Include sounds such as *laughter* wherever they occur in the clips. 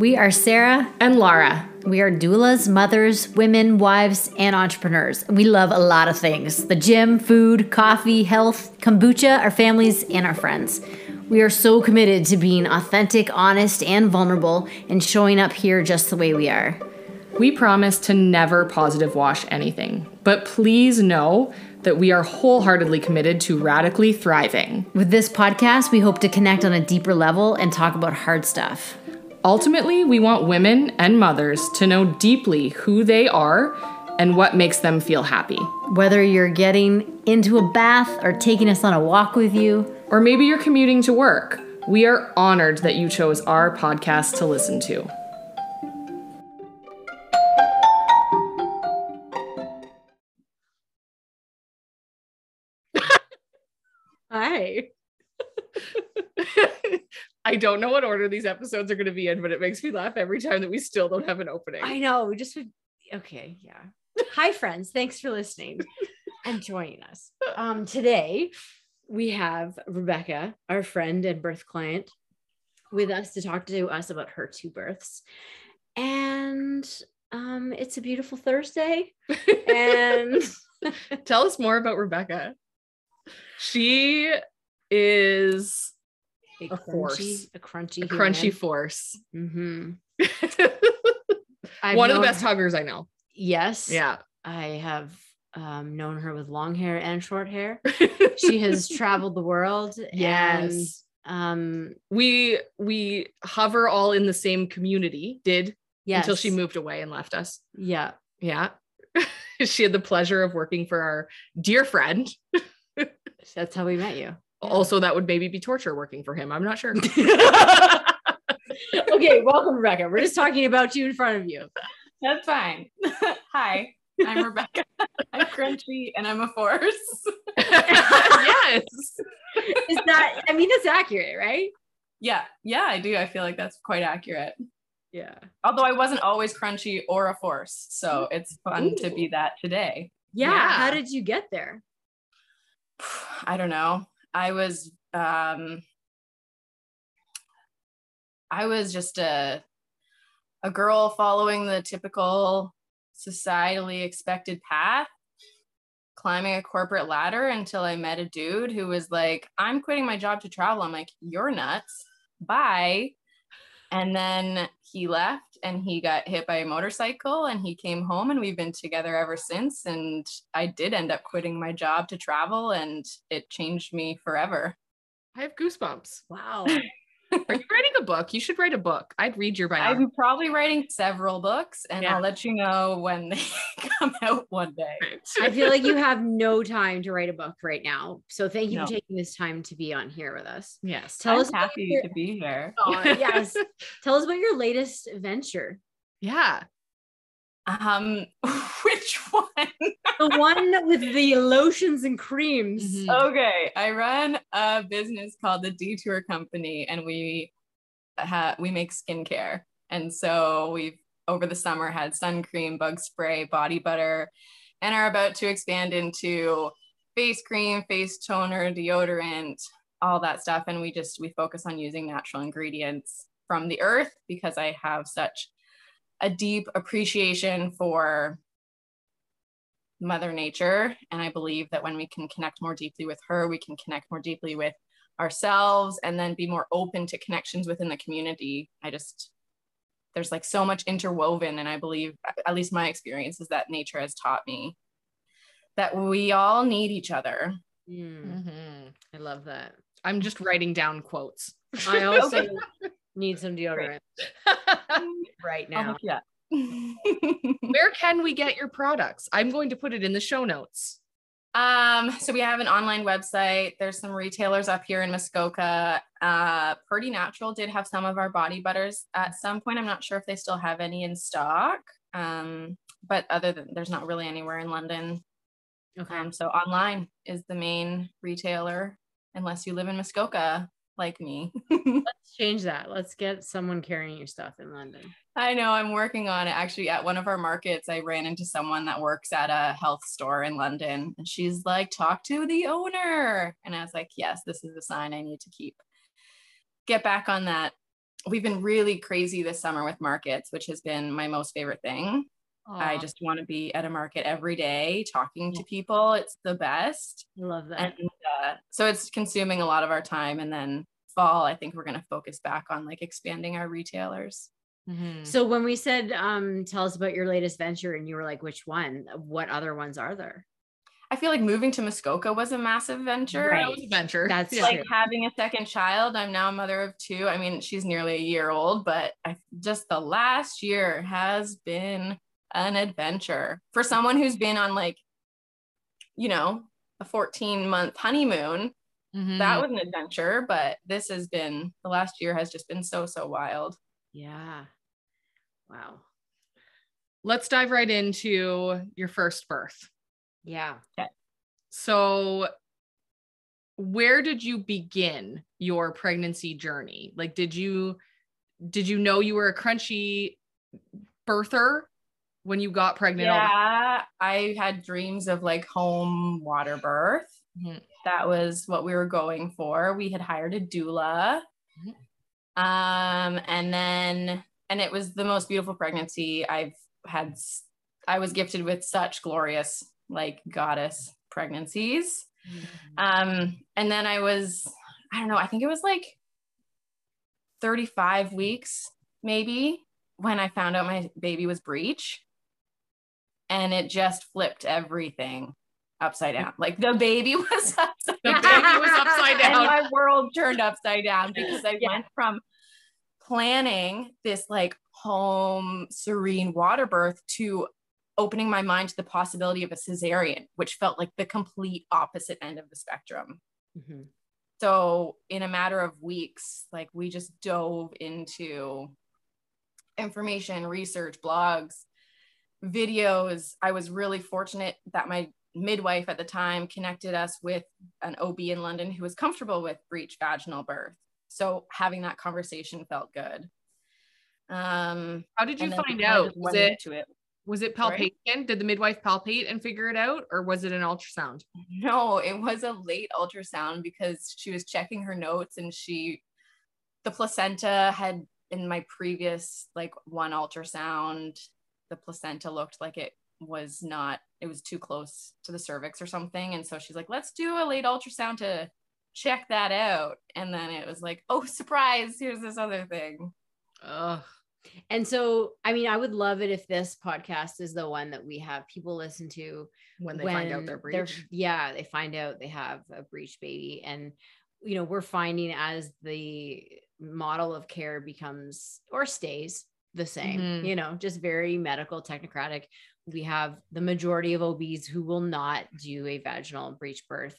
We are Sarah and Laura. We are doulas, mothers, women, wives, and entrepreneurs. We love a lot of things the gym, food, coffee, health, kombucha, our families, and our friends. We are so committed to being authentic, honest, and vulnerable and showing up here just the way we are. We promise to never positive wash anything, but please know that we are wholeheartedly committed to radically thriving. With this podcast, we hope to connect on a deeper level and talk about hard stuff. Ultimately, we want women and mothers to know deeply who they are and what makes them feel happy. Whether you're getting into a bath or taking us on a walk with you, or maybe you're commuting to work, we are honored that you chose our podcast to listen to. *laughs* Hi. I don't know what order these episodes are going to be in, but it makes me laugh every time that we still don't have an opening. I know. We just would. Okay. Yeah. Hi, friends. Thanks for listening and joining us. Um, today, we have Rebecca, our friend and birth client, with us to talk to us about her two births. And um, it's a beautiful Thursday. And *laughs* tell us more about Rebecca. She is a, a crunchy, force, a crunchy, a crunchy force. Mm-hmm. *laughs* One of the best huggers I know. Yes. Yeah. I have um, known her with long hair and short hair. *laughs* she has traveled the world. Yes. And, um, we we hover all in the same community. Did yes. until she moved away and left us. Yeah. Yeah. *laughs* she had the pleasure of working for our dear friend. That's how we met you. Also, that would maybe be torture working for him. I'm not sure. *laughs* okay, *laughs* welcome, Rebecca. We're just talking about you in front of you. That's fine. *laughs* Hi, I'm Rebecca. I'm crunchy and I'm a force. yes. Is that, I mean, that's accurate, right? Yeah. Yeah, I do. I feel like that's quite accurate. Yeah. Although I wasn't always crunchy or a force. So it's fun Ooh. to be that today. Yeah. yeah. How did you get there? *sighs* I don't know. I was um I was just a a girl following the typical societally expected path, climbing a corporate ladder until I met a dude who was like, I'm quitting my job to travel. I'm like, you're nuts. Bye. And then he left and he got hit by a motorcycle and he came home and we've been together ever since. And I did end up quitting my job to travel and it changed me forever. I have goosebumps. Wow. *laughs* Are you writing a book? You should write a book. I'd read your biography. I'm probably writing several books and yeah. I'll let you know when they *laughs* come out one day. I feel like you have no time to write a book right now. So thank you no. for taking this time to be on here with us. Yes. Tell I'm us happy your, to be here. Oh, yes. *laughs* Tell us about your latest venture. Yeah. Um, *laughs* which one? the one with the lotions and creams. Mm-hmm. Okay, I run a business called the Detour Company, and we ha- we make skincare. And so we've over the summer had sun cream, bug spray, body butter, and are about to expand into face cream, face toner, deodorant, all that stuff. And we just we focus on using natural ingredients from the earth because I have such a deep appreciation for mother nature. And i believe that when we can connect more deeply with her we can connect more deeply with ourselves and then be more open to connections within the community. I just there's like so much interwoven. And i believe at least my experience is that nature has taught me that we all need each other. Mm-hmm. i love that. I'm just writing down quotes. *laughs* I also need some deodorant *laughs* right now. yeah. *laughs* Where can we get your products? I'm going to put it in the show notes. Um, so we have an online website. There's some retailers up here in Muskoka. Uh, Purdy Natural did have some of our body butters at some point. I'm not sure if they still have any in stock. Um, but other than there's not really anywhere in London. Okay. Um, so online is the main retailer, unless you live in Muskoka like me. *laughs* Let's change that. Let's get someone carrying your stuff in London. I know I'm working on it. Actually, at one of our markets, I ran into someone that works at a health store in London, and she's like, "Talk to the owner." And I was like, "Yes, this is a sign I need to keep get back on that we've been really crazy this summer with markets, which has been my most favorite thing. I just want to be at a market every day talking to people. It's the best. I love that. And uh, so it's consuming a lot of our time. And then fall, I think we're going to focus back on like expanding our retailers. Mhm. so when we said, um, tell us about your latest venture, and you were like, which one? What other ones are there? I feel like moving to Muskoka was a massive venture. Right. That was a venture. That's Yeah. like having a second child i'm now a mother of two i mean she's nearly a year old but I, just the last year has been an adventure for someone who's been on like you know a 14 month honeymoon Mhm. that was an adventure but this has been the last year has just been so so wild Yeah. Wow. Let's dive right into your first birth. Yeah. So, where did you begin your pregnancy journey? Like, did you did you know you were a crunchy birther when you got pregnant? yeah i had dreams of like home water birth Mhm. that was what we were going for we had hired a doula Mhm. um and then and it was the most beautiful pregnancy i've had I was gifted with such glorious like goddess pregnancies um and then i was i don't know i think it was like 35 weeks maybe when i found out my baby was breech and it just flipped everything upside down like the baby *laughs* was upside *laughs* The down baby was upside and my world turned upside down because I Yeah. went from planning this like home serene water birth to opening my mind to the possibility of a cesarean, which felt like the complete opposite end of the spectrum. Mhm. So in a matter of weeks, like we just dove into information, research, blogs, videos. I was really fortunate that my midwife at the time connected us with an OB in London who was comfortable with breech vaginal birth. So having that conversation felt good. Um, How did you and then we find out? Was it it? was it Sorry? palpation? Did the midwife palpate and figure it out, or was it an ultrasound? No, it was a late ultrasound because she was checking her notes and she, the placenta had in my previous like one ultrasound, the placenta looked like it was not, it was too close to the cervix or something. And so she's like, let's do a late ultrasound to check that out. And then it was like, oh, surprise, here's this other thing. Ugh. And so, I mean, I would love it if this podcast is the one that we have people listen to When they find out when their they're- breech. Yeah, they find out they have a breech baby. And, you know, we're finding as the model of care becomes or stays the same, Mhm. you know, just very medical, technocratic. We have the majority of OBs who will not do a vaginal breech birth.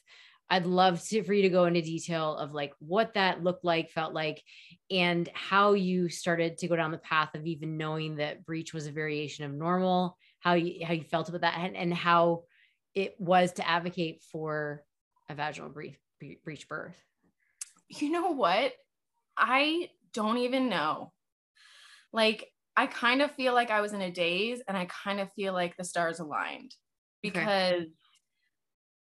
I'd love to, for you to go into detail of like what that looked like, felt like, and how you started to go down the path of even knowing that breech was a variation of normal, how you how you felt about that, and, and how it was to advocate for a vaginal breech breech birth. you know what? I don't even know. Like, I kind of feel like I was in a daze and I kind of feel like the stars aligned Okay. because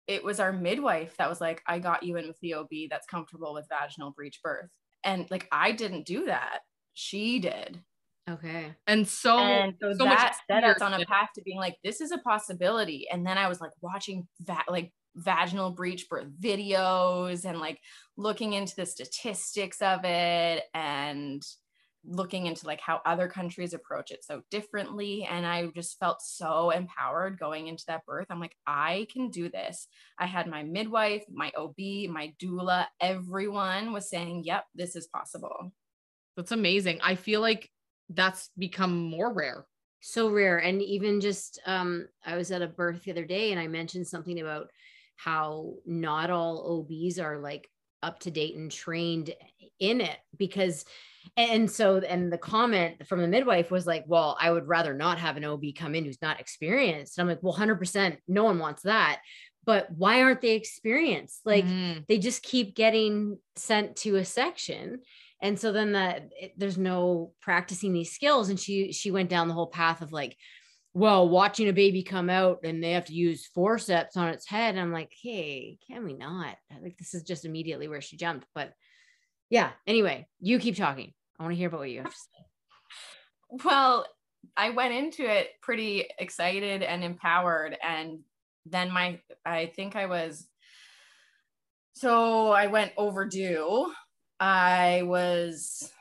it was our midwife that was like, I got you in with the OB that's comfortable with vaginal breech birth. And like, I didn't do that. She did. Okay. And so, and so, so that set us on a path to being like, this is a possibility. And then I was like watching that, like vaginal breech birth videos and like looking into the statistics of it and looking into like how other countries approach it so differently. And I just felt so empowered going into that birth. I'm like, I can do this. I had my midwife, my OB, my doula, everyone was saying, yep, this is possible. That's amazing. I feel like that's become more rare. so rare and even just um i was at a birth the other day and i mentioned something about how not all obs are like up to date and trained in it because and so and the comment from the midwife was like well i would rather not have an ob come in who's not experienced. And i'm like well 100% no one wants that but why aren't they experienced? Like Mhm. they just keep getting sent to a section. And so then that there's no practicing these skills. And she she went down the whole path of like well watching a baby come out and they have to use forceps on its head i'm like hey can we not like this is just immediately where she jumped but yeah anyway you keep talking I want to hear about what you have to say. Well, I went into it pretty excited and empowered. And then my, I think I was, so I went overdue. I was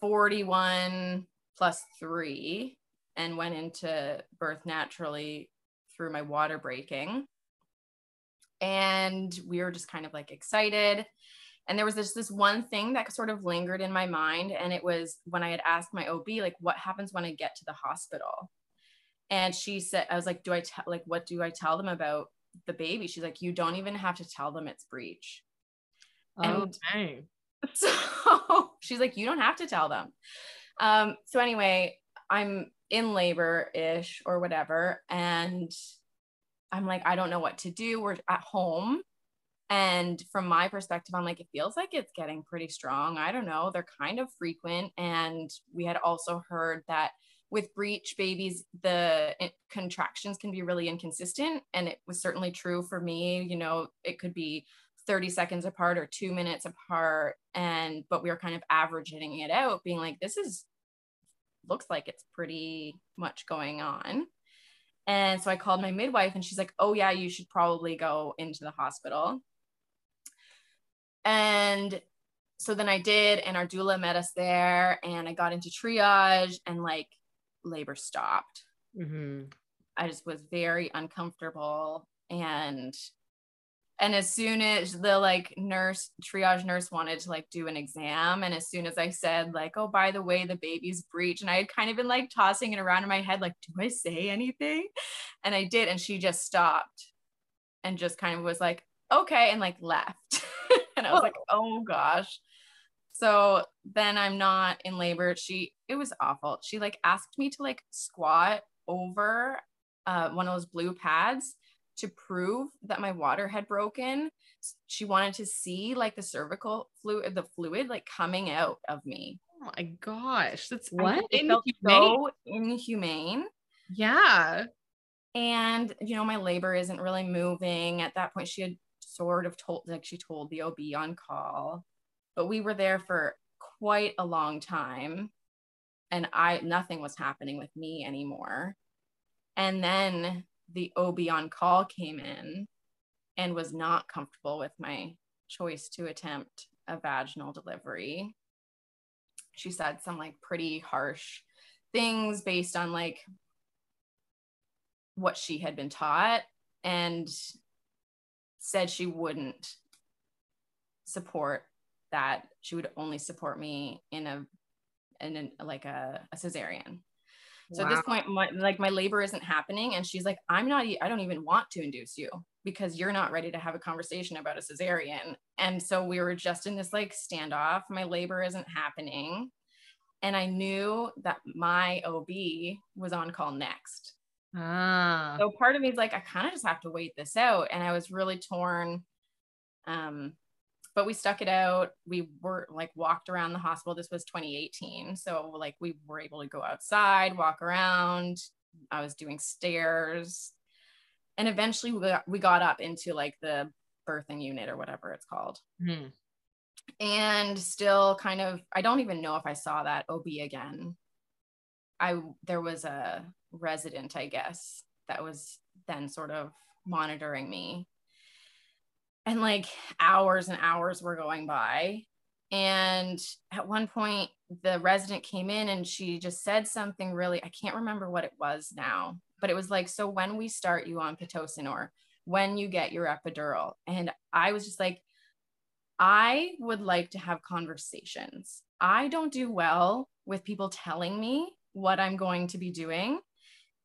41 plus three and went into birth naturally through my water breaking. And we were just kind of like excited. And there was this this one thing that sort of lingered in my mind. And it was when I had asked my OB, like, what happens when I get to the hospital? And she said, I was like, do I tell like what do I tell them about the baby? She's like, you don't even have to tell them it's breech. Oh, dang. *laughs* So she's like, you don't have to tell them. Um, so anyway, I'm in labor ish or whatever. And I'm like, I don't know what to do. We're at home. And from my perspective, I'm like, it feels like it's getting pretty strong. I don't know. They're kind of frequent. And we had also heard that with breech babies, the eh, contractions can be really inconsistent. And it was certainly true for me. You know, it could be 30 seconds apart or two minutes apart. And, but we were kind of averaging it out, being like, this is, looks like it's pretty much going on. And so I called my midwife and she's like, oh, yeah, you should probably go into the hospital. And so then I did, and our doula met us there, and I got into triage, and like labor stopped. Mm-hmm. I just was very uncomfortable, and and as soon as the like nurse triage nurse wanted to like do an exam and as soon as i said like oh by the way the baby's breech and i had kind of been like tossing it around in my head like do i say anything? And i did and she just stopped and just kind of was like okay and like left. *laughs* And i was like oh. Gosh. So then i'm not in labor. She it was awful. She like asked me to like squat over uh, one of those blue pads to prove that my water had broken. She wanted to see like the cervical fluid, the fluid like coming out of me. Oh my gosh, that's what it felt so inhumane. Yeah. And you know, my labor isn't really moving. At that point, she had sort of told like she told the OB on call, but we were there for quite a long time. And I nothing was happening with me anymore. And then the OB on call came in and was not comfortable with my choice to attempt a vaginal delivery. She said some like pretty harsh things based on like what she had been taught and said she wouldn't support that she would only support me in a in a, like a, a cesarean so wow. at this point, my, like my labor isn't happening. And she's like, I'm not, I don't even want to induce you because you're not ready to have a conversation about a cesarean. And so we were just in this like standoff. My labor isn't happening. And I knew that my OB was on call next. Ah. So part of me is like, I kind of just have to wait this out. And I was really torn. Um, but we stuck it out. We were like walked around the hospital. This was 2018. So like we were able to go outside, walk around. I was doing stairs. And eventually we got, we got up into like the birthing unit or whatever it's called. Mm. And still kind of, I don't even know if I saw that OB again. I, there was a resident, I guess, that was then sort of monitoring me and like hours and hours were going by. And at one point the resident came in and she just said something really i can't remember what it was now but it was like so when we start you on pitocin or when you get your epidural? And i was just like i would like to have conversations. I don't do well with people telling me what i'm going to be doing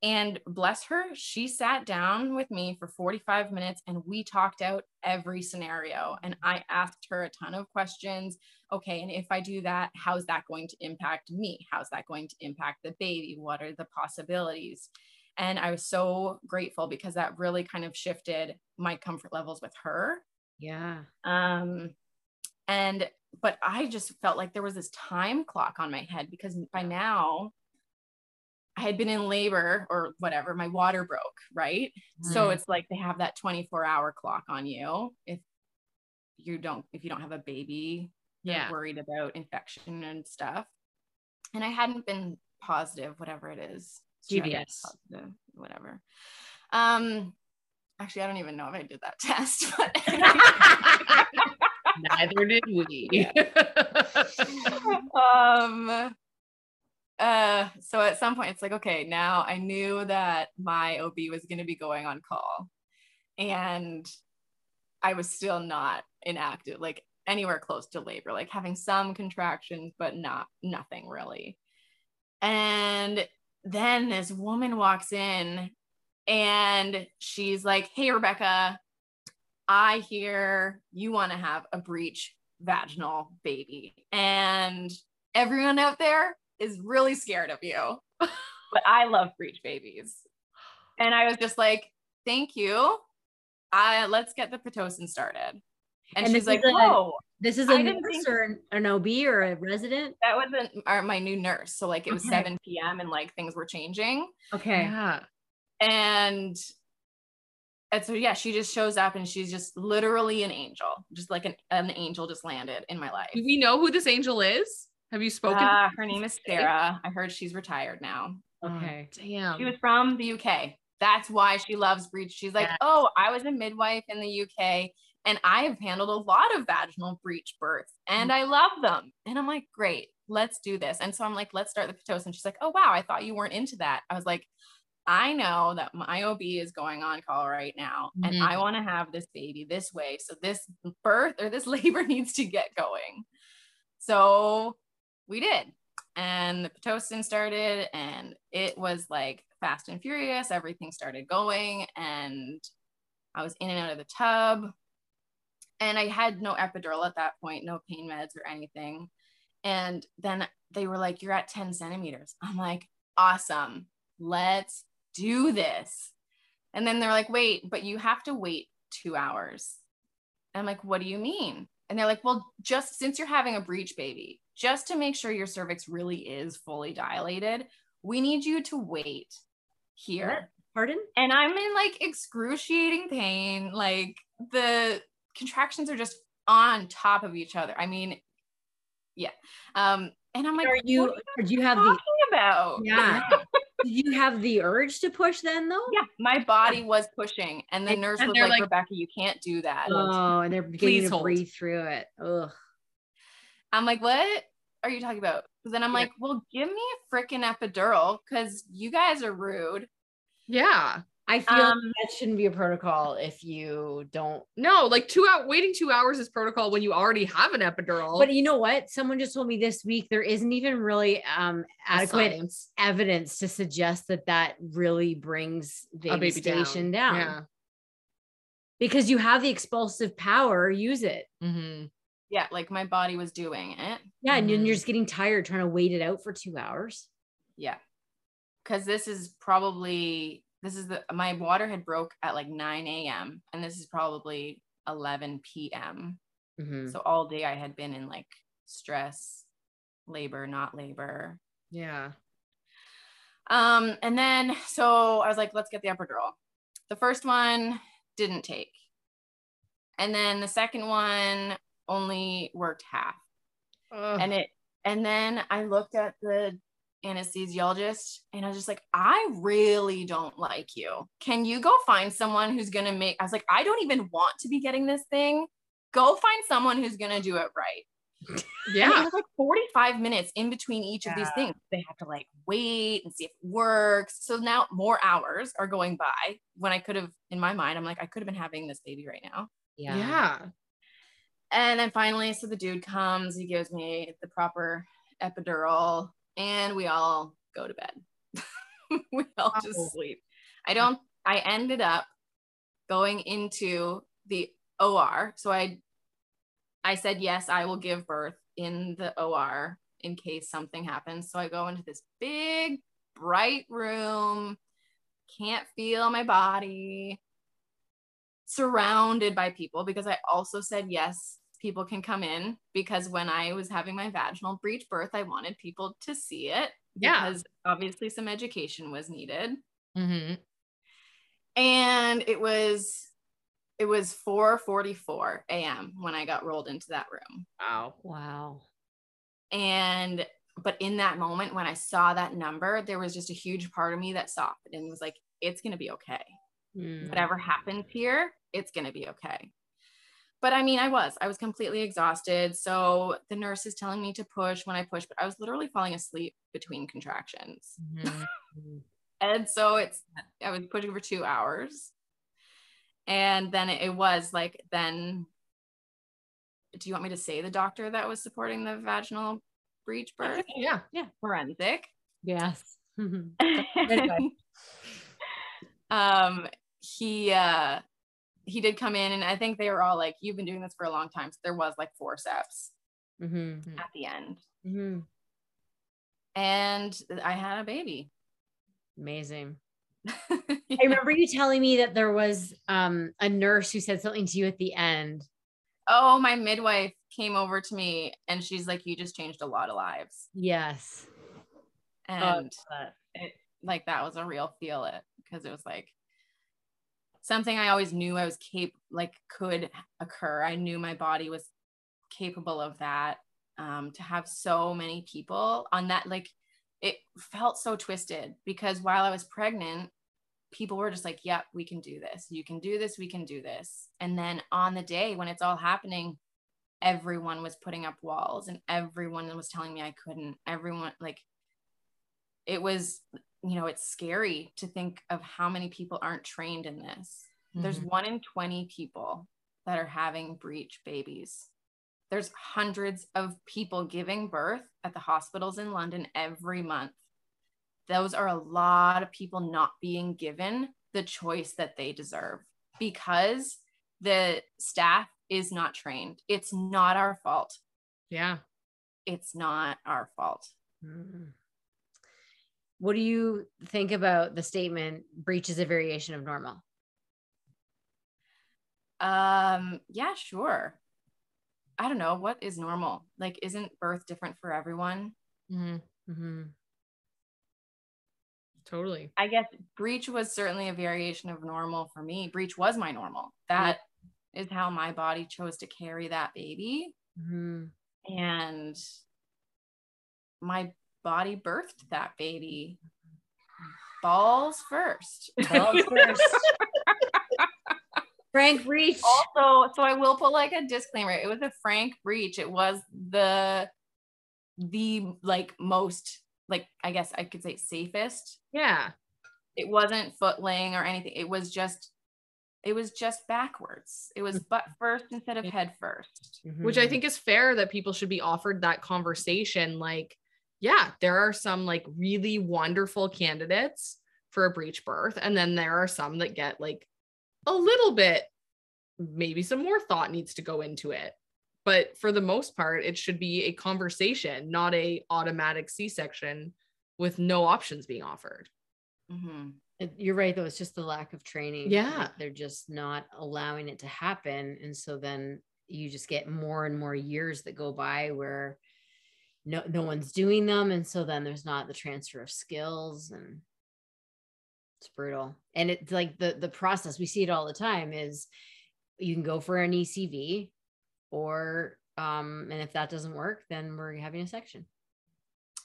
and bless her, she sat down with me for 45 minutes and we talked out every scenario. And I asked her a ton of questions. Okay, and if I do that, how's that going to impact me? How's that going to impact the baby? What are the possibilities? And I was so grateful because that really kind of shifted my comfort levels with her. Yeah. Um, and but I just felt like there was this time clock on my head because by now I had been in labor or whatever, my water broke, right? Mm. So it's like they have that 24 hour clock on you. If you don't, if you don't have a baby Yeah. worried about infection and stuff. And I hadn't been positive, whatever it is. GBS. positive, whatever. Um, actually, I don't even know if I did that *laughs* test, but *laughs* Neither did we. *laughs* um uh so at some point it's like okay now i knew that my ob was going to be going on call. And i was still not inactive like anywhere close to labor like having some contractions but not nothing really. And then this woman walks in and she's like hey rebecca i hear you want to have a breech vaginal baby. And everyone out there is really scared of you *laughs* but i love breech babies and i was just like thank you I let's get the pitocin started and, And she's like is a- whoa This is a I didn't nurse think- or an, an OB or a resident. that wasn't our, my new nurse so like it was Okay. 7 p.m and like things were changing Okay. yeah. and and so yeah she just shows up and she's just literally an angel just like an, an angel just landed in my life Do we know who this angel is? Have you spoken? Uh, her name is Sarah. I heard she's retired now. Okay. Oh, damn. She was from the UK. That's why she loves breech. She's like, oh, I was a midwife in the UK and I have handled a lot of vaginal breech births and I love them. And I'm like, great, let's do this. And so I'm like, let's start the Pitocin. She's like, oh, wow, I thought you weren't into that. I was like, I know that my OB is going on call right now Mhm. and I want to have this baby this way. So this birth or this *laughs* labor needs to get going. So we did. And the Pitocin started and it was like fast and furious. Everything started going and I was in and out of the tub. And I had no epidural at that point, no pain meds or anything. And then they were like, You're at 10 centimeters. I'm like, Awesome. Let's do this. And then they're like, Wait, but you have to wait two hours. I'm like, What do you mean? And they're like, Well, just since you're having a breech baby, just to make sure your cervix really is fully dilated, we need you to wait here Pardon? and I'm in like excruciating pain. Like the contractions are just on top of each other. I mean, yeah. Um, and I'm like, are you? what Or do you are have you the? talking about? Yeah. *laughs* Did you have the urge to push then though? Yeah, my body was pushing, and the And- nurse and was like, like- "Rebecca, you can't do that." Oh, and they're Please beginning to hold. breathe through it. Ugh. I'm like, "What are you talking about?" But then I'm Yeah. like, "Well, give me a freaking epidural, because you guys are rude." yeah. I feel Um, like that shouldn't be a protocol if you don't. No, like two out waiting two hours is protocol when you already have an epidural. But you know what? Someone just told me this week there isn't even really um adequate Science. evidence to suggest that that really brings A baby, baby down. station down. Yeah. Because you have the expulsive power, use it. Mm-hmm. Yeah, like my body was doing it. Yeah, and then you're just getting tired trying to wait it out for two hours. Yeah. Cause this is probably this is the my water had broke at like 9 a.m. and this is probably 11 p.m. Mhm. So all day I had been in like stress, labor, not labor. Yeah. Um, and then so I was like, let's get the epidural. The first one didn't take. And then the second one only worked half. Ugh. and it and then i looked at the anesthesiologist and i was just like i really don't like you can you go find someone who's going to make i was like i don't even want to be getting this thing go find someone who's going to do it right *laughs* Yeah. it was like 45 minutes in between each of these things they have to like wait and see if it works so now more hours are going by when i could have in my mind i'm like i could have been having this baby right now Yeah. Yeah. And then finally, so the dude comes, he gives me the proper epidural, and we all go to bed. *laughs* we all Oh. just sleep. I don't, I ended up going into the OR. So I, I said, yes, I will give birth in the OR in case something happens. So I go into this big, bright room, can't feel my body, surrounded by people because I also said, yes, people can come in because when I was having my vaginal breech birth, I wanted people to see it. Yeah. Because obviously some education was needed. Mm-hmm. And it was it was 4:44 a.m. when I got rolled into that room. Wow. Wow. And but in that moment when I saw that number, there was just a huge part of me that softened and was like, it's gonna be okay. Mm. Whatever happens here, it's gonna be okay. But I mean, I was, I was completely exhausted. So the nurse is telling me to push when I push, but I was literally falling asleep between contractions. Mhm. *laughs* And so it's, I was pushing for two hours. And then it was like, then, do you want me to say the doctor that was supporting the vaginal breech birth? Yeah. Yeah. Forensic. Yes. *laughs* um, he, uh, he did come in and I think they were all like, you've been doing this for a long time. So there was like forceps mm-hmm. at the end. Mm-hmm. And I had a baby. Amazing. *laughs* I remember you telling me that there was um, a nurse who said something to you at the end. oh, my midwife came over to me and she's like, you just changed a lot of lives. Yes. And Uh, it, like that was a real feel it because it was like something I always knew I was cap like could occur. I knew my body was capable of that. Um, to have so many people on that, like it felt so twisted because while I was pregnant, people were just like, yep, we can do this. You can do this. We can do this. And then on the day when it's all happening, everyone was putting up walls and everyone was telling me I couldn't. Everyone, like, it was, you know, it's scary to think of how many people aren't trained in this. There's one in 20 people that are having breech babies. There's hundreds of people giving birth at the hospitals in London every month. Those are a lot of people not being given the choice that they deserve because the staff is not trained. It's not our fault. Yeah. It's not our fault. Mm. What do you think about the statement breech is a variation of normal? Um, yeah, sure. I don't know. What is normal? Like, isn't birth different for everyone? Mhm. Mm-hmm. Totally. I guess breech was certainly a variation of normal for me. Breech was my normal. That is how my body chose to carry that baby. Mm-hmm. And my body birthed that baby balls first. *laughs* Balls first. *laughs* Frank Breech. also, so I will put like a disclaimer. It was a frank breech. It was the the like most like I guess I could say safest. Yeah. It wasn't footling or anything. It was just it was just backwards. It was butt first instead of head first. Which I Mhm. think is fair that people should be offered that conversation. Like, yeah, there are some like really wonderful candidates for a breech birth. And then there are some that get like a little bit, maybe some more thought needs to go into it. But for the most part, it should be a conversation, not a automatic C-section with no options being offered. Mhm. You're right, though. It's just the lack of training. Yeah. They're just not allowing it to happen. And so then you just get more and more years that go by where no, no one's doing them. And so then there's not the transfer of skills and it's brutal. And it's like the the process, we see it all the time is you can go for an ECV or um, and if that doesn't work, then we're having a section.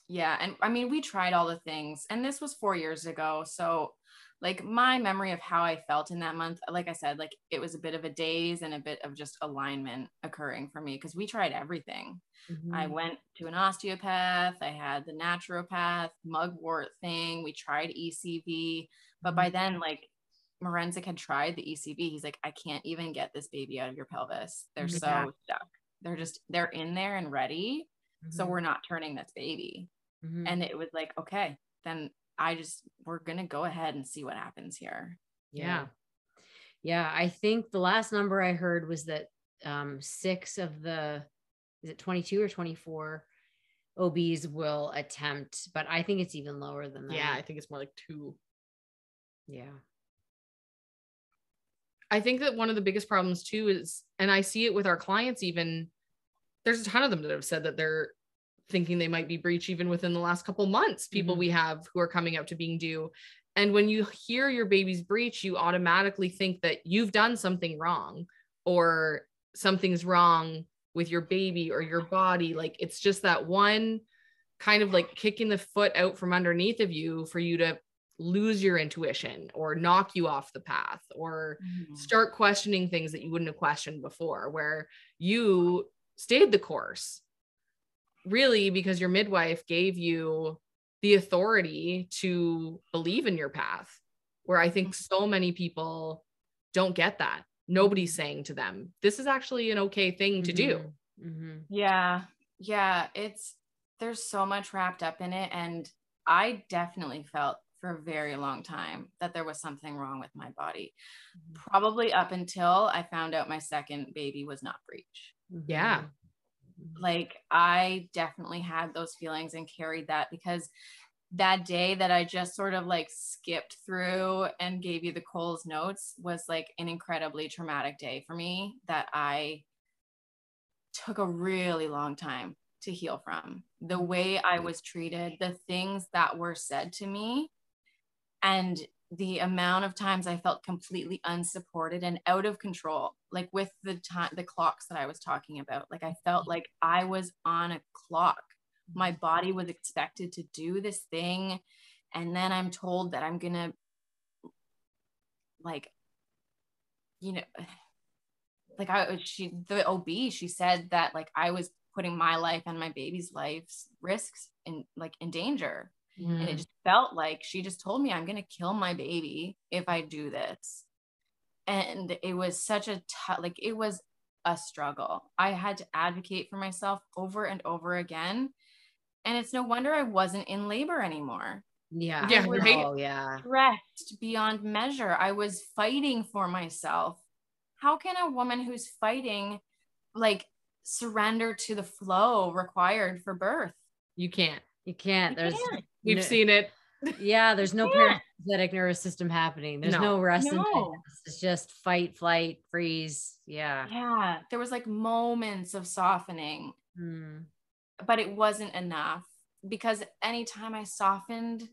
Yeah, and I mean we tried all the things and this was 4 years ago. So like my memory of how I felt in that month, like I said, like it was a bit of a daze and a bit of just alignment occurring for me because we tried everything. I Mhm. went to an osteopath. I had the naturopath mugwort thing. We tried ECV, but by then, like Morenzik had tried the ECV. He's like, I can't even get this baby out of your pelvis. They're Yeah. so stuck. They're just they're in there and ready. So Mhm. we're not turning this baby. Mhm. And it was like, okay, then I just we're gonna go ahead and see what happens here. Yeah. Yeah, I think the last number I heard was that um, six of the, is it 22 or 24 OBs will attempt, but I think it's even lower than that. Yeah. I think it's more like two. Yeah. I think that one of the biggest problems too is, and I see it with our clients, even there's a ton of them that have said that they're thinking they might be breech even within the last couple months. People Mhm. we have who are coming up to being due. And when you hear your baby's breech, you automatically think that you've done something wrong or something's wrong with your baby or your body. Like it's just that one kind of like kicking the foot out from underneath of you for you to lose your intuition or knock you off the path or Mhm. start questioning things that you wouldn't have questioned before, where you stayed the course really because your midwife gave you the authority to believe in your path. Where I think mm-hmm. so many people don't get that. Nobody's mm-hmm. saying to them, this is actually an okay thing to do. Mhm. Yeah. Yeah. It's, there's so much wrapped up in it. And I definitely felt for a very long time that there was something wrong with my body. Probably up until I found out my second baby was not breech. Yeah. Like I definitely had those feelings and carried that because that day that I just sort of like skipped through and gave you the Coles notes was like an incredibly traumatic day for me that I took a really long time to heal from. The way I mm. was treated, the things that were said to me, and the amount of times I felt completely unsupported and out of control, like with the time, the clocks that I was talking about. Like I felt like I was on a clock. My mm-hmm. body was expected to do this thing. And then I'm told that I'm going to, like, you know, *sighs* like I, was she, the OB, she said that like I was putting my life and my baby's life's risks in like in danger and it Mm. just felt like she just told me i'm going to kill my baby if i do this and it was such a tough like it was a struggle i had to advocate for myself over and over again and it's no wonder i wasn't in labor anymore Yeah. Yeah, right. Oh, yeah. stressed beyond measure i was fighting for myself how can a woman who's fighting like surrender to the flow required for birth You can't. You can't. You There's can't. We've no- seen it. yeah, there's no *laughs* can't. parasympathetic nervous system happening. There's No. no, rest No. It's just fight, flight, freeze. Yeah. yeah there was like moments of softening Mm. but it wasn't enough because anytime I softened,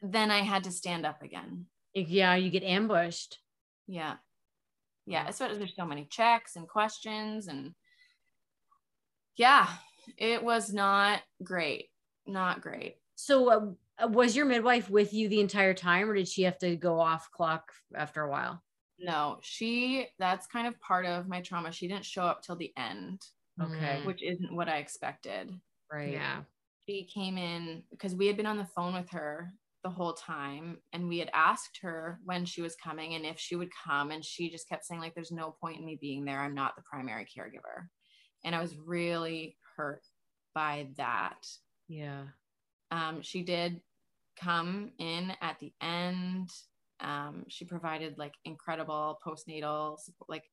then I had to stand up again. Yeah, you get ambushed. Yeah. Yeah. Especially there's so many checks and questions and yeah, it was not great. Not great. So, uh, uh, was your midwife with you the entire time, or did she have to go off clock after a while? No, she that's kind of part of my trauma. She didn't show up till the end, Okay. Mm. which isn't what I expected. Right. Yeah. she came in because we had been on the phone with her the whole time and we had asked her when she was coming and if she would come and she just kept saying like there's no point in me being there i'm not the primary caregiver and i was really hurt by that Yeah. Um, she did come in at the end um, she provided like incredible postnatal support, like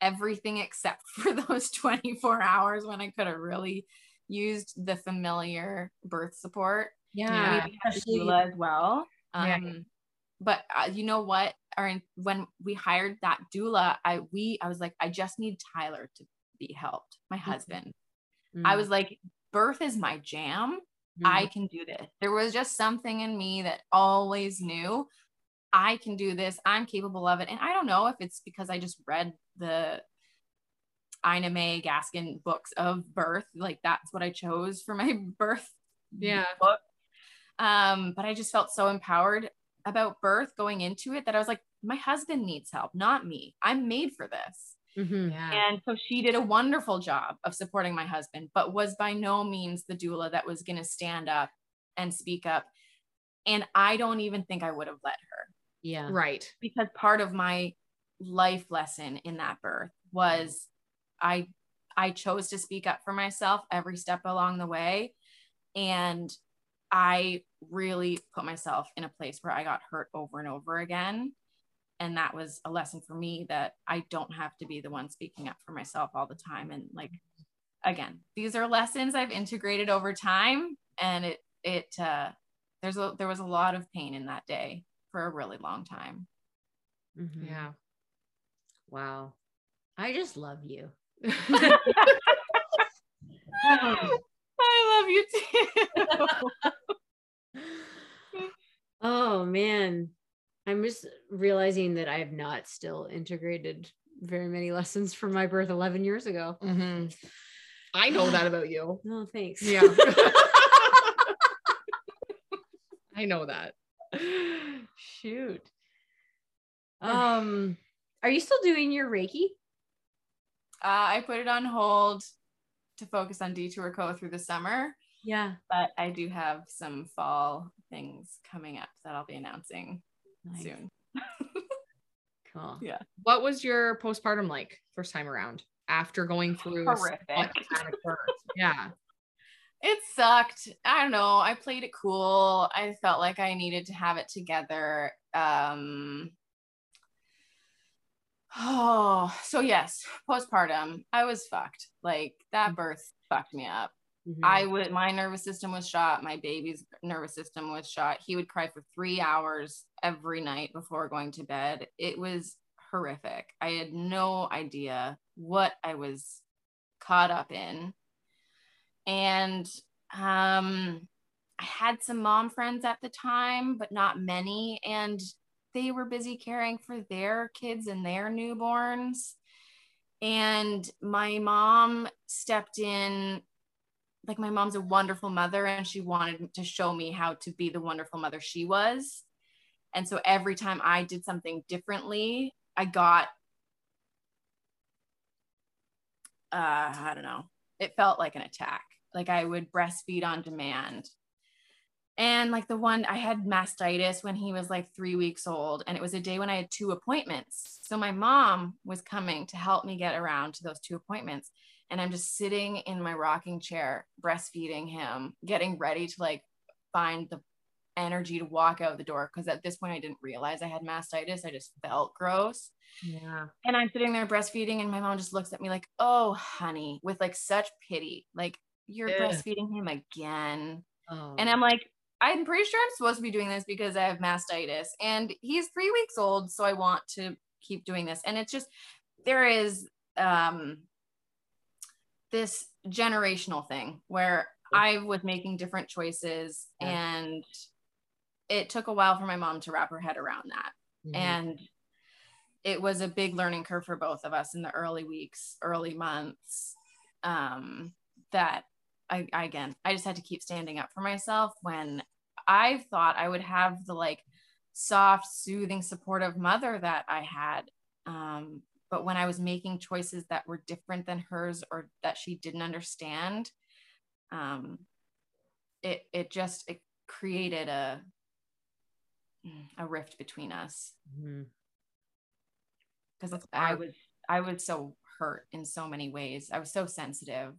everything except *laughs* for those 24 hours when i could have really used the familiar birth support Yeah. a doula as well. Um, Yeah. But uh, you know what? Our, when we hired that doula, I we I was like, I just need Tyler to be helped. My husband. I Mm, was like, birth is my jam. Mm, I can do this. There was just something in me that always knew I can do this. I'm capable of it. And I don't know if it's because I just read the Ina May Gaskin books of birth. Like that's what I chose for my *laughs* birth Yeah. book. Um, but I just felt so empowered about birth going into it that I was like, my husband needs help, not me. I'm made for this. Mhm. Yeah. And so she did a wonderful job of supporting my husband, but was by no means the doula that was going to stand up and speak up. And I don't even think I would have let her Yeah. Right. because part of my life lesson in that birth was I I chose to speak up for myself every step along the way and I really put myself in a place where I got hurt over and over again and that was a lesson for me that I don't have to be the one speaking up for myself all the time and like again these are lessons I've integrated over time and it it uh there's a there was a lot of pain in that day for a really long time mhm. Yeah. Wow. I just love you. *laughs* I love you too. *laughs* Oh, man. I'm just realizing that I have not still integrated very many *laughs* lessons from my birth 11 years ago. Mhm. I know that about you. *sighs* No, thanks. Yeah. *laughs* I know that. Shoot. Um, are you still doing your Reiki? Uh, I put it on hold to focus on Detour Co through the summer, Yeah. but I do have some fall things coming up that I'll be announcing Nice. soon. *laughs* Cool. Yeah. What was your postpartum like first time around after going through Horrific. *laughs* Yeah. It sucked. I don't know. I played it cool. I felt like I needed to have it together. Um Oh, so yes, postpartum. I was fucked. Like that birth fucked me up. Mhm. I would my nervous system was shot, my baby's nervous system was shot. He would cry for 3 hours every night before going to bed. It was horrific. I had no idea what I was caught up in. And um I had some mom friends at the time, but not many and they were busy caring for their kids and their newborns. And my mom stepped in like my mom's a wonderful mother and she wanted to show me how to be the wonderful mother she was. And so every time I did something differently, I got uh I don't know. It felt like an attack. Like I would breastfeed on demand. And like the one I had mastitis when he was like 3 weeks old and it was a day when I had two appointments. So my mom was coming to help me get around to those two appointments and I'm just sitting in my rocking chair, breastfeeding him, getting ready to like find the energy to walk out the door. Cause at this point, I didn't realize I had mastitis. I just felt gross. Yeah. And I'm sitting there breastfeeding, and my mom just looks at me like, oh, honey, with like such pity. Like, you're Ugh. breastfeeding him again. Oh. And I'm like, I'm pretty sure I'm supposed to be doing this because I have mastitis and he's three weeks old. So I want to keep doing this. And it's just, there is um, this generational thing where I was making different choices Yeah. and it took a while for my mom to wrap her head around that. Mhm. And it was a big learning curve for both of us in the early weeks, early months. Um, that I, I again, I just had to keep standing up for myself when I thought I would have the like soft, soothing, supportive mother that I had. Um, but when I was making choices that were different than hers or that she didn't understand, um, it it just it created a a rift between us Mhm. because That's I was I was so hurt in so many ways. I was so sensitive.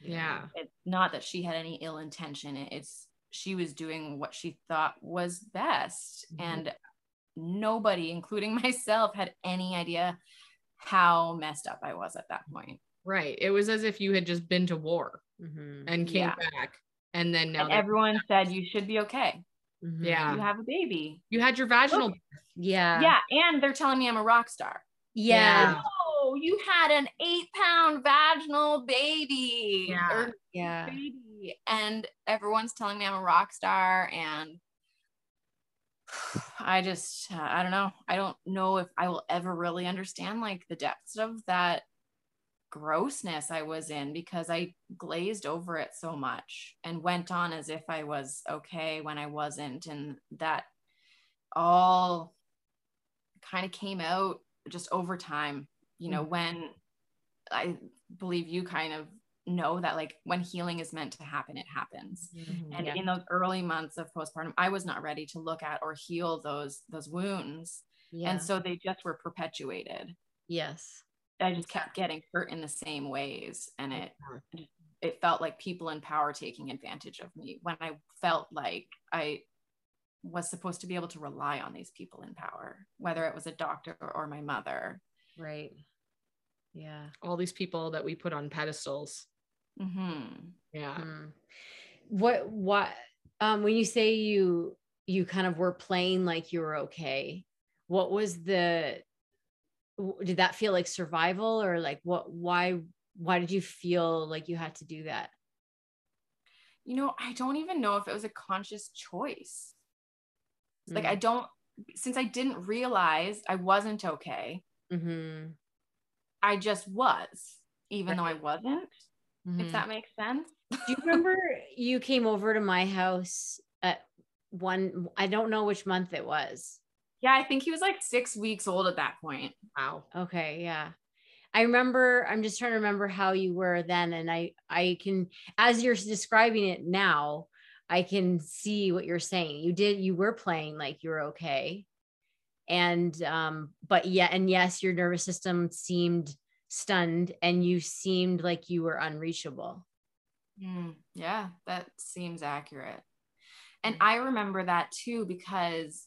Yeah. It's not that she had any ill intention. It's she was doing what she thought was best, Mhm. and nobody, including *laughs* myself, had any idea how messed up I was at that point. Right. It was as if you had just been to war Mhm. and came Yeah. back. And then now and everyone said you should be okay. Mhm. Yeah. You have a baby. you had your vaginal. Yeah. yeah, and they're telling me I'm a rock star. Yeah. Oh, you had an eight pound vaginal baby. Yeah. Or Yeah. baby. And everyone's telling me I'm a rock star. And *sighs* I just, uh, I don't know. I don't know if I will ever really understand like the depths of that grossness I was in because I glazed over it so much and went on as if I was okay when I wasn't. And that all kind of came out just over time, you know, when I believe you kind of know that like when healing is meant to happen, it happens. Mhm. And Yeah. in those early months of postpartum, I was not ready to look at or heal those those wounds. Yeah. And so they just were perpetuated. yes. I just kept getting hurt in the same ways. And it it felt like people in power taking advantage of me when I felt like I was supposed to be able to rely on these people in power, whether it was a doctor or my mother. Right. Yeah. all these people that we put on pedestals. hmm Yeah. Mm. What what um when you say you you kind of were playing like you were okay, what was the w- did that feel like survival or like what why why did you feel like you had to do that? You know, I don't even know if it was a conscious choice. Like I don't since I didn't realize I wasn't okay, Mm-hmm. I just was, even though I wasn't, Mhm. if that makes sense. Do you remember *laughs* you came over to my house at one? I don't know which month it was. Yeah, I think he was like six weeks old at that point. wow. Okay, yeah. I remember I'm just trying to remember how you were then and I I can as you're describing it now, I can see what you're saying. You did you were playing like you were okay. And um but yeah and yes, your nervous system seemed stunned and you seemed like you were unreachable. Mm, yeah, that seems accurate. And I remember that too because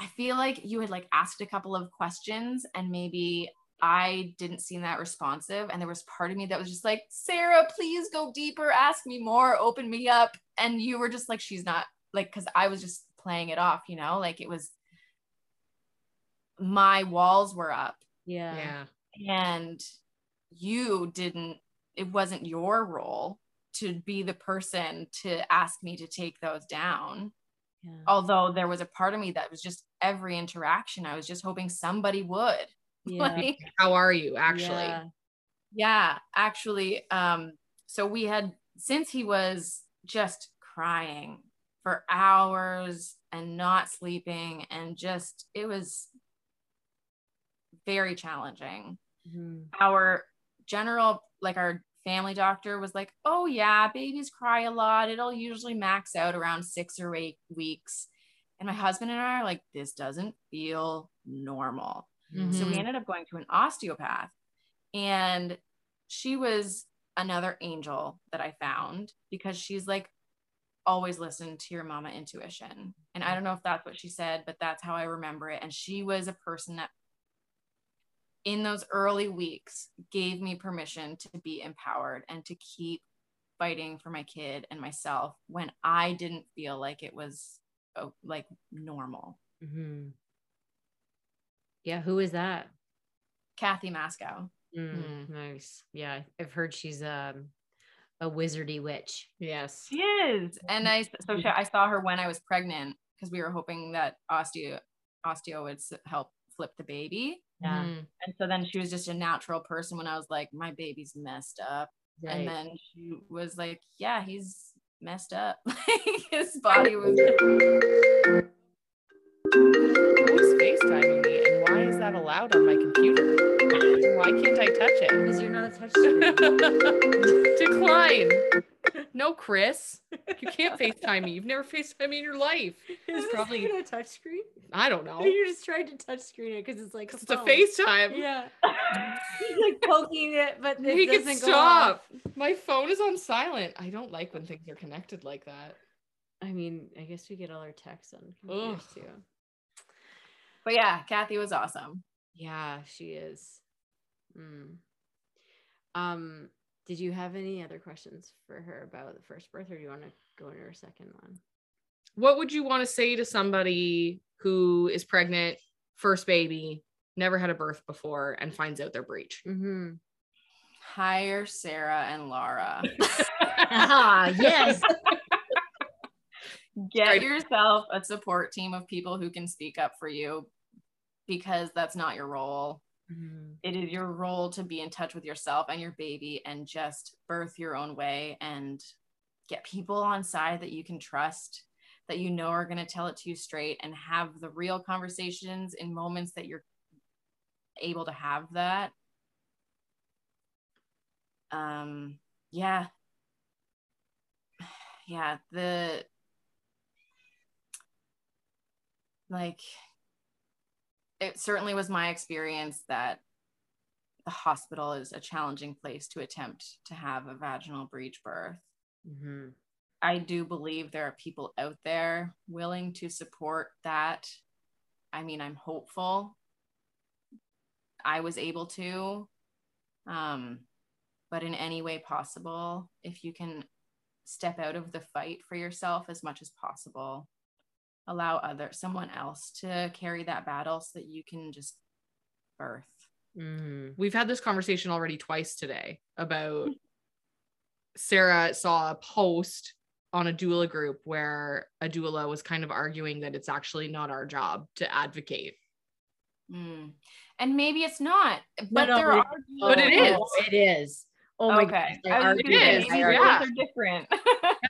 I feel like you had like asked a couple of questions and maybe I didn't seem that responsive. And there was part of me that was just like, Sarah, please go deeper, ask me more, open me up. And you were just like, she's not like, because I was just playing it off, you know, like it was my walls were up Yeah. Yeah. and you didn't it wasn't your role to be the person to ask me to take those down Yeah. although there was a part of me that was just every interaction i was just hoping somebody would *laughs* Yeah. like How are you actually? Yeah. yeah actually um so we had since he was just crying for hours and not sleeping and just it was very challenging Mhm. our general like our family doctor was like oh yeah babies cry a lot. It'll usually max out around six or eight weeks. And my husband and i are like this doesn't feel normal. So we Mhm. ended up going to an osteopath and she was another angel that i found because she's like always listen to your mama intuition. And i don't know if that's what she said but that's how i remember it. And she was a person that in those early weeks gave me permission to be empowered and to keep fighting for my kid and myself when I didn't feel like it was uh, like normal. Mhm. Yeah, who is that? Kathy Mascow. Mm, Mm. Nice. Yeah, I've heard she's um a wizardy witch. Yes. She is. And I so she, I saw her when I was pregnant because we were hoping that osteo osteo would help flip the baby. Yeah. Mhm. And so then she was just a natural person when I was like, my baby's messed up. And then she was like, yeah, he's messed up. *laughs* Like his body *laughs* was Who's FaceTiming me and why is that allowed on my computer? Why can't I touch it? because you're not a touchscreen. *laughs* Decline. No, Chris. You can't FaceTime me. *laughs* You've never FaceTime me in your life. *laughs* is probably- a touchscreen. I don't know. *laughs* You just tried to touchscreen it because it's like 'Cause It's a. FaceTime. Yeah. He's like poking it, but it doesn't go off. stop. My phone is on silent. I don't like when things are connected like that. I mean, I guess we get all our texts on computers Ugh. too. but yeah, Kathy was awesome. Yeah, she is. Mm. Um, did you have any other questions for her about the first birth, or do you want to go into her second one? What would you want to say to somebody who is pregnant, first baby, never had a birth before, and finds out their breech? Mm-hmm. Hire Sarah and Laura. *laughs* ah, yes. *laughs* Get Right. yourself a support team of people who can speak up for you because that's not your role. Mhm. It is your role to be in touch with yourself and your baby and just birth your own way and get people on side that you can trust that you know are going to tell it to you straight and have the real conversations in moments that you're able to have that um yeah *sighs* yeah the like it certainly was my experience that the hospital is a challenging place to attempt to have a vaginal breech birth Mhm. I do believe there are people out there willing to support that. I mean, I'm hopeful. I was able to. Um, but in any way possible, if you can step out of the fight for yourself as much as possible, allow other someone else to carry that battle so that you can just birth. Mhm. We've had this conversation already twice today about *laughs* Sarah saw a post on a doula group where a doula was kind of arguing that it's actually not our job to advocate. Mm. And maybe it's not, but No, there it- are. But it is. Oh, it is. Oh my okay. gosh, I I was argue gonna say, is, maybe I argue. *laughs*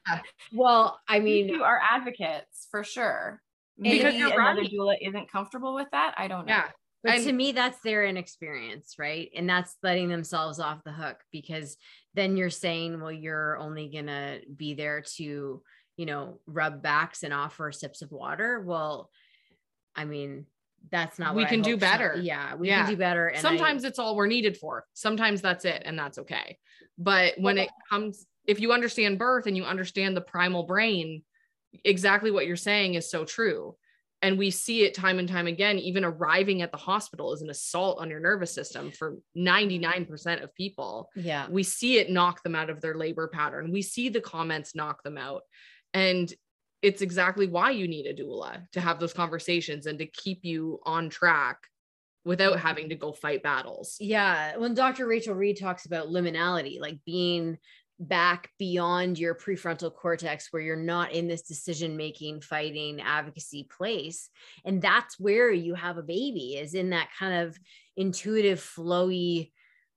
yeah. those are different. Well, I I mean, you are advocates for sure. Maybe Because another right. doula isn't comfortable with that. I don't know. Yeah. But And- to me, that's their inexperience, right? And that's letting themselves off the hook because then you're saying, well, you're only going to be there to, you know, rub backs and offer sips of water. Well, I mean, that's not We what I can do better. yeah, we Yeah. can do better. And I- Sometimes it's all we're needed for. Sometimes that's it, and that's okay. But when it comes, if you understand birth and you understand the primal brain, exactly what you're saying is so true. And we see it time and time again. Even arriving at the hospital is an assault on your nervous system for 99% of people. yeah, we see it knock them out of their labor pattern. We see the comments knock them out. And it's exactly why you need a doula to have those conversations and to keep you on track without having to go fight battles. yeah. When Dr. Rachel Reed talks about liminality, like being back beyond your prefrontal cortex where you're not in this decision making fighting advocacy place and that's where you have a baby is in that kind of intuitive flowy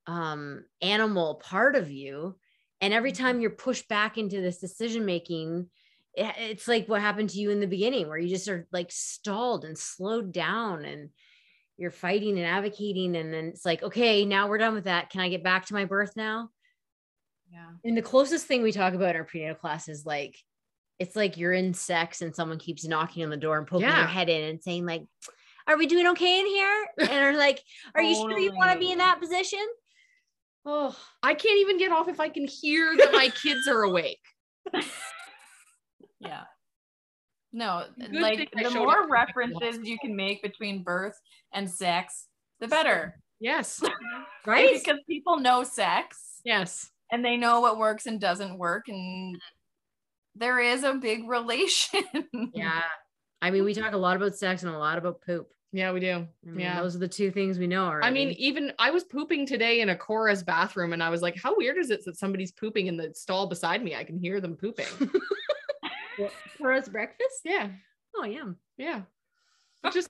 um animal part of you. And every time you're pushed back into this decision making it- it's like what happened to you in the beginning where you just are like stalled and slowed down and you're fighting and advocating and then it's like okay now we're done with that. Can i get back to my birth now Yeah. and the closest thing we talk about in our prenatal class is like, it's like you're in sex and someone keeps knocking on the door and poking Yeah. their head in and saying like, "Are we doing okay in here?" *laughs* And are like, "Are you sure you want to be in that position?" Oh, I can't even get off if I can hear that my kids are awake. *laughs* Yeah. No, Good like the more references you can make between birth and sex, the better. Yes. *laughs* right? Because people know sex Yes. And they know what works and doesn't work. And there is a big relation. *laughs* yeah. I mean, we talk a lot about sex and a lot about poop. Yeah, we do. I mean, yeah. those are the two things we know already. I mean, even I was pooping today in a Cora's bathroom and I was like, how weird is it that somebody's pooping in the stall beside me? I can hear them pooping. *laughs* for us breakfast. yeah. Oh, yeah. Yeah. *laughs* Just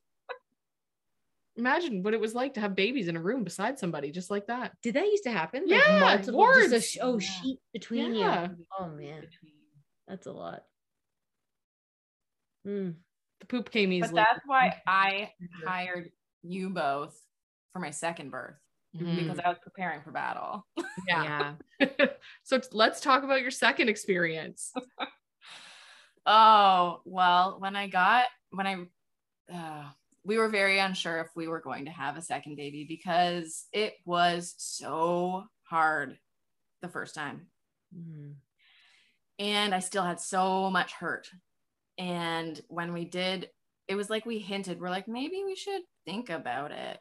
imagine what it was like to have babies in a room beside somebody just like that. Did that used to happen? Yeah, multiple, just a sh- oh, Yeah. sheet between Yeah. you. Oh man, that's a lot. Mm. The poop came easily. but that's why *laughs* I hired you both for my second birth Mhm. because I was preparing for battle. yeah. yeah. *laughs* so t- let's talk about your second experience. *laughs* Oh, well, when I got, when I, uh, we were very unsure if we were going to have a second baby because it was so hard the first time. Mm. And I still had so much hurt. And when we did, it was like we hinted, we're like, maybe we should think about it.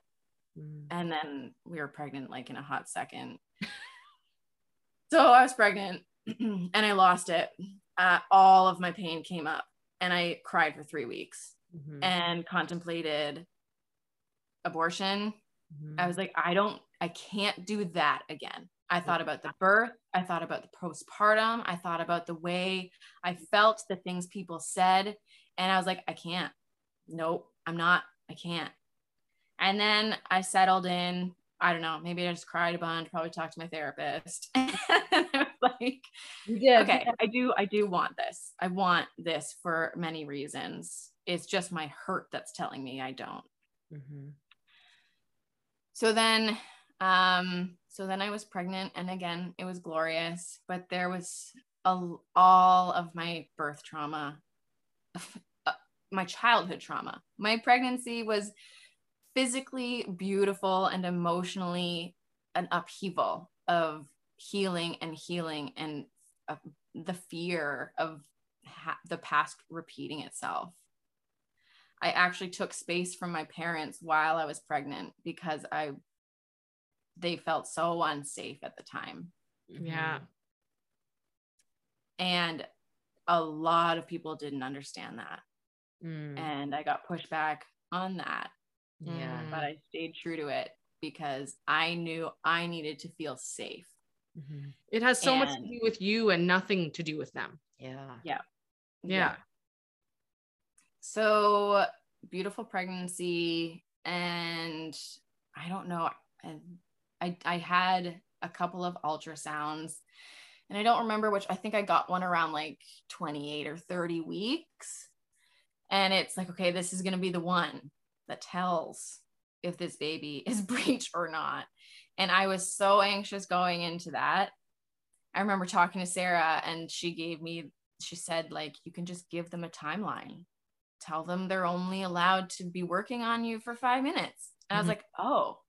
Mm. And then we were pregnant like in a hot second. *laughs* so I was pregnant *clears throat* and I lost it. Uh, all of my pain came up and I cried for three weeks Mhm. and contemplated abortion. Mhm. I was like, I don't, I can't do that again. I thought about the birth. I thought about the postpartum. I thought about the way I felt, the things people said. And I was like, I can't. Nope, I'm not. I can't. And then I settled in. I don't know. Maybe I just cried a bunch, probably talked to my therapist. *laughs* and I was like, You did. okay, I do, I do want this. I want this for many reasons. It's just my hurt that's telling me I don't. Mhm. so then um so then i was pregnant and again it was glorious but there was a, all of my birth trauma uh, my childhood trauma my pregnancy was physically beautiful and emotionally an upheaval of healing and healing and uh, the fear of ha- the past repeating itself I actually took space from my parents while I was pregnant because I they felt so unsafe at the time. Yeah. And a lot of people didn't understand that. Mm. And I got pushed back on that, Yeah. but I stayed true to it because I knew I needed to feel safe. Mhm. It has so much to do with you and nothing to do with them. Yeah. Yeah. Yeah. So beautiful pregnancy. And I don't know. I, I, had a couple of ultrasounds and I don't remember which, I think I got one around like 28 or 30 weeks. And it's like, okay, this is going to be the one that tells if this baby is *laughs* breech or not. And I was so anxious going into that. I remember talking to Sarah and she gave me, she said, like, you can just give them a timeline. Tell them they're only allowed to be working on you for five minutes. And I was Mhm. like, oh,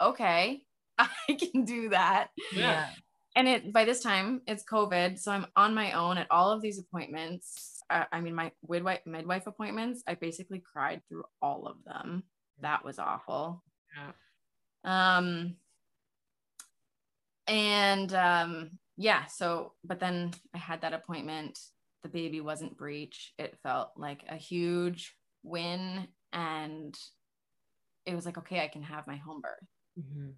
okay, *laughs* I can do that. Yeah. And it by this time it's COVID, so I'm on my own at all of these appointments. Uh, I mean, my midwife midwife appointments. I basically cried through all of them. That was awful. Yeah. Um, and um, yeah. So, but then I had that appointment. The baby wasn't breech. It felt like a huge win, and it was like, okay, I can have my home birth. Mhm.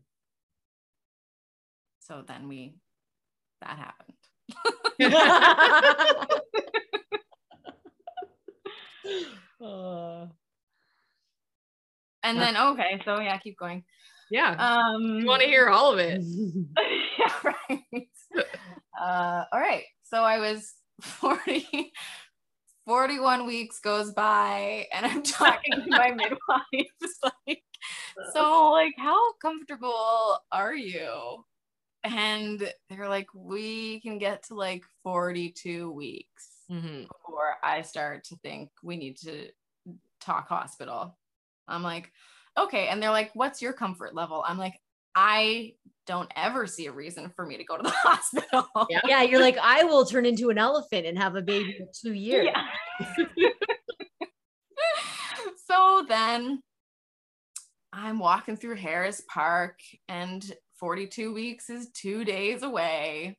So then we, that happened. *laughs* Uh, And then okay, so yeah, keep going. Yeah. Um you want to hear all of it. *laughs* yeah, right. *laughs* Uh all right. So I was 40 41 weeks goes by and I'm *laughs* talking to my midwife. *laughs* Like, so like how comfortable are you? And they're like, we can get to like 42 weeks Mhm. before I start to think we need to talk hospital. I'm like, okay. And they're like, what's your comfort level? I'm like, I don't ever see a reason for me to go to the *laughs* hospital. Yeah. yeah, you're like, I will turn into an elephant and have a baby in two years. Yeah. *laughs* so then I'm walking through Harris Park and 42 weeks is two days away.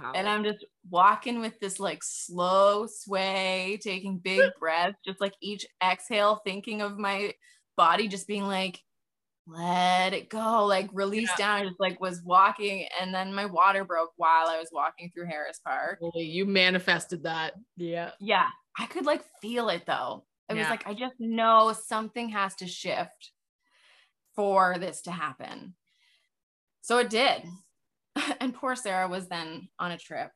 Wow. And I'm just walking with this like slow sway, taking big *laughs* breaths, just like each exhale, thinking of my body just being like, let it go, like release Yeah. down. I just like was walking, and then my water broke while I was walking through Harris Park. You manifested that. Yeah. Yeah, I could like feel it though. It was like, I just know something has to shift for this to happen. So it did. *laughs* And poor Sarah was then on a trip.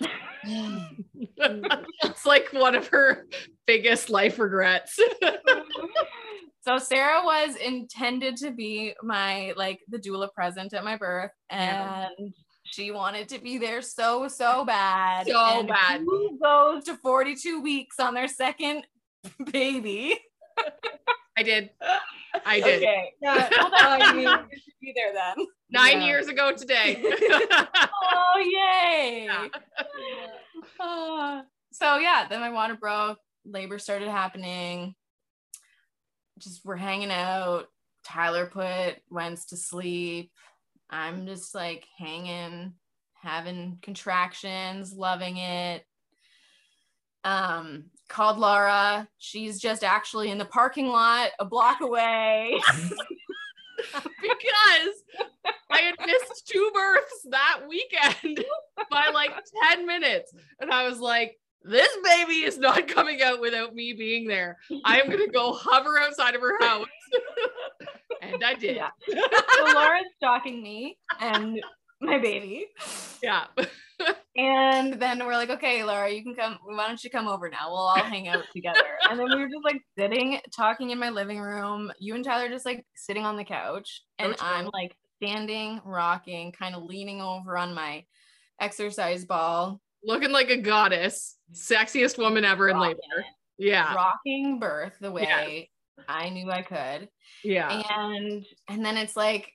*laughs* it's like one of her biggest life regrets. *laughs* Mm-hmm. So Sarah was intended to be my like the doula present at my birth, Yeah. and she wanted to be there so so bad. So And bad. Who goes to 42 weeks on their second *laughs* baby? I did. I did. Okay. Yeah. Well, then I mean, you should be there then. Nine Yeah. years ago today. *laughs* Oh yay! Yeah. Ah. so yeah, then my water broke. Labor started happening. Just we're hanging out. Tyler put Wentz to sleep. I'm just like hanging, having contractions, loving it. Um, called Laura. She's just actually in the parking lot a block away. *laughs* because I had missed two births that weekend by like 10 minutes. And I was like, this baby is not *laughs* coming out without me being there. I'm going to go *laughs* hover outside of her house. *laughs* and I did. Yeah. so Laura's stalking me and my baby. Yeah. And then we're like, okay, Laura, you can come. Why don't you come over now? We'll all hang out together. And then we were just like sitting, talking in my living room. You and Tyler just like sitting on the couch. And I'm like standing, rocking, kind of leaning over on my exercise ball, Looking like a goddess. Sexiest woman ever in labor. Yeah. rocking birth the way I knew I could. Yeah. And and then it's like,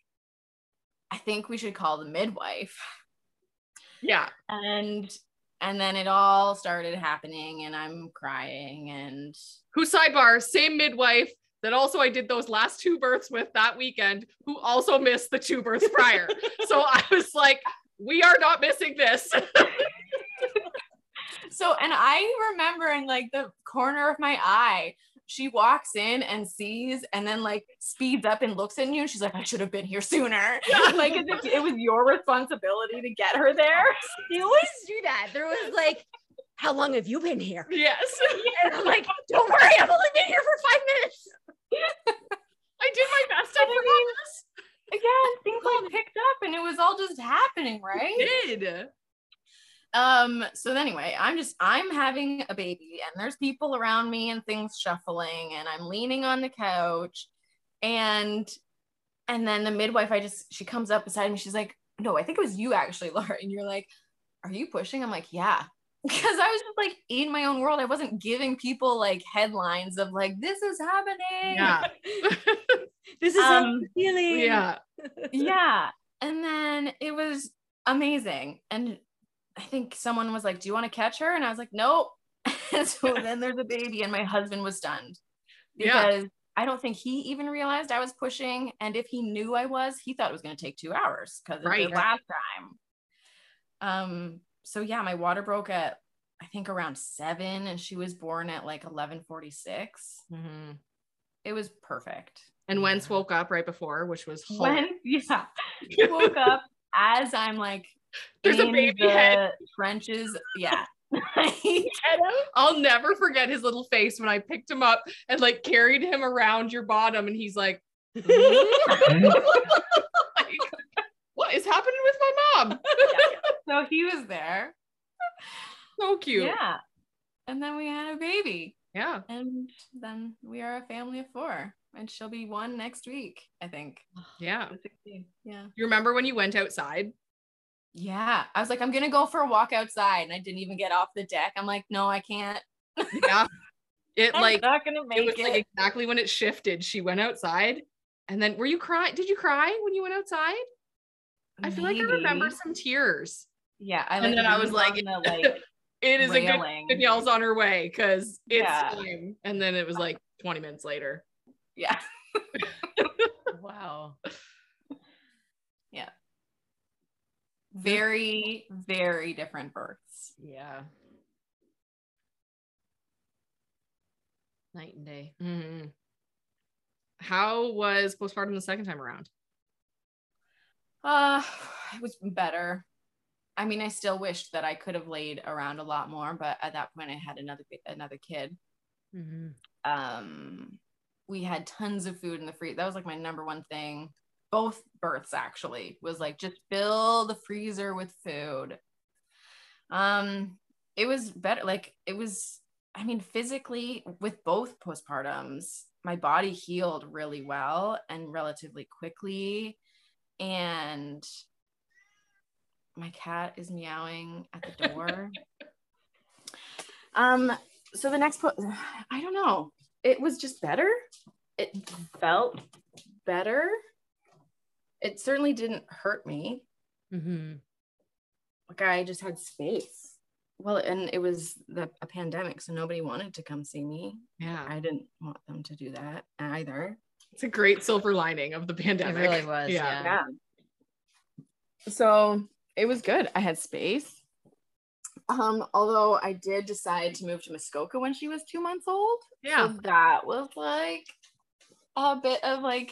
I think we should call the midwife. Yeah. And and then it all started happening and I'm crying and Who sidebar, same midwife that also I did those last two births with that weekend, who also missed the two births prior. *laughs* so I was like, we are not missing this. *laughs* so and I remember in like the corner of my eye, she walks in and sees and then like speeds up and looks at you and she's like, I should have been here sooner. like as if it was your responsibility to get her there. They always do that. There was like, how long have you been here? Yes. And I'm like, don't worry, I've only been here for five minutes. I did my best. I I mean, Again, things like oh. picked up and it was all just happening, right? did. Um, so anyway, I'm just I'm having a baby and there's people around me and things shuffling and I'm leaning on the couch and and then the midwife I just she comes up beside me, she's like, No, I think it was you actually, *laughs* Laura. And you're like, Are you pushing? I'm like, Yeah. *laughs* Because I was just like in my own world. I wasn't giving people like headlines of like, this is happening. Yeah. *laughs* This is Um, feeling. yeah. yeah. And then it was amazing. And I think someone was like, Do you want to catch her? And I was like, Nope. *laughs* So *laughs* then there's a baby, and my husband was stunned Yeah. because I don't think he even realized I was pushing. And if he knew I was, he thought it was going to take two hours because of Right. the last time. Um, so yeah, my water broke at I think around seven, and she was born at like eleven forty six. Mhm. It was perfect. And Wentz woke up right before, which was when *laughs* yeah he woke up as i'm like There's a baby the head. trenches yeah *laughs* I'll never forget his little face when I picked him up and like carried him around your bottom, and he's like, *laughs* like, "What is happening with my mom?" *laughs* so he was there so cute. yeah and then we had a baby Yeah. and then we are a family of four and she'll be one next week i think Yeah. Yeah You remember when you went outside? Yeah i was like i'm gonna go for a walk outside and i didn't even get off the deck i'm like no i can't Yeah. It *laughs* like not gonna make it was it, like exactly when it shifted. She went outside, and then were you crying? Did you cry when you went outside? I feel like I remember some tears. yeah i And then I was like, the, *laughs* like It is a good railing. Danielle's on her way because it's Yeah. time. And then it was like 20 minutes later. yeah *laughs* Wow. Very very different births Yeah. Night and day. Mhm. How was postpartum the second time around? uh it was better i mean i still wished that i could have laid around a lot more but at that point i had another another kid Mm-hmm. um we had tons of food in the freezer that was like my number one thing both births actually was like just fill the freezer with food. Um it was better like it was i mean physically with both postpartums my body healed really well and relatively quickly and my cat is meowing at the door. *laughs* Um so the next po- i don't know. It was just better. It felt better it certainly didn't hurt me Mm-hmm. like i just had space well and it was the a pandemic so nobody wanted to come see me Yeah. i didn't want them to do that either It's a great silver lining of the pandemic. really was, *laughs* yeah. yeah so it was good i had space um although i did decide to move to muskoka when she was two months old Yeah. So that was like a bit of like,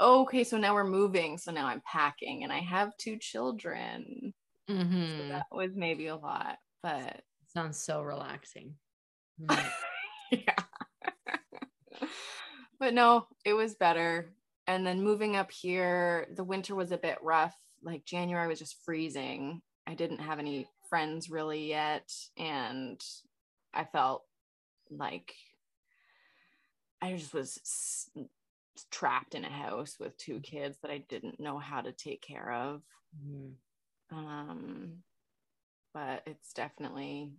okay, so now we're moving. So now I'm packing and I have two children. So Mhm. that was maybe a lot, but Sounds so relaxing. *laughs* Mm. yeah. *laughs* but no, it was better. And then moving up here, the winter was a bit rough. Like January was just freezing. I didn't have any friends really yet. And I felt like I just was trapped in a house with two kids that I didn't know how to take care of. Mhm. Um, but it's definitely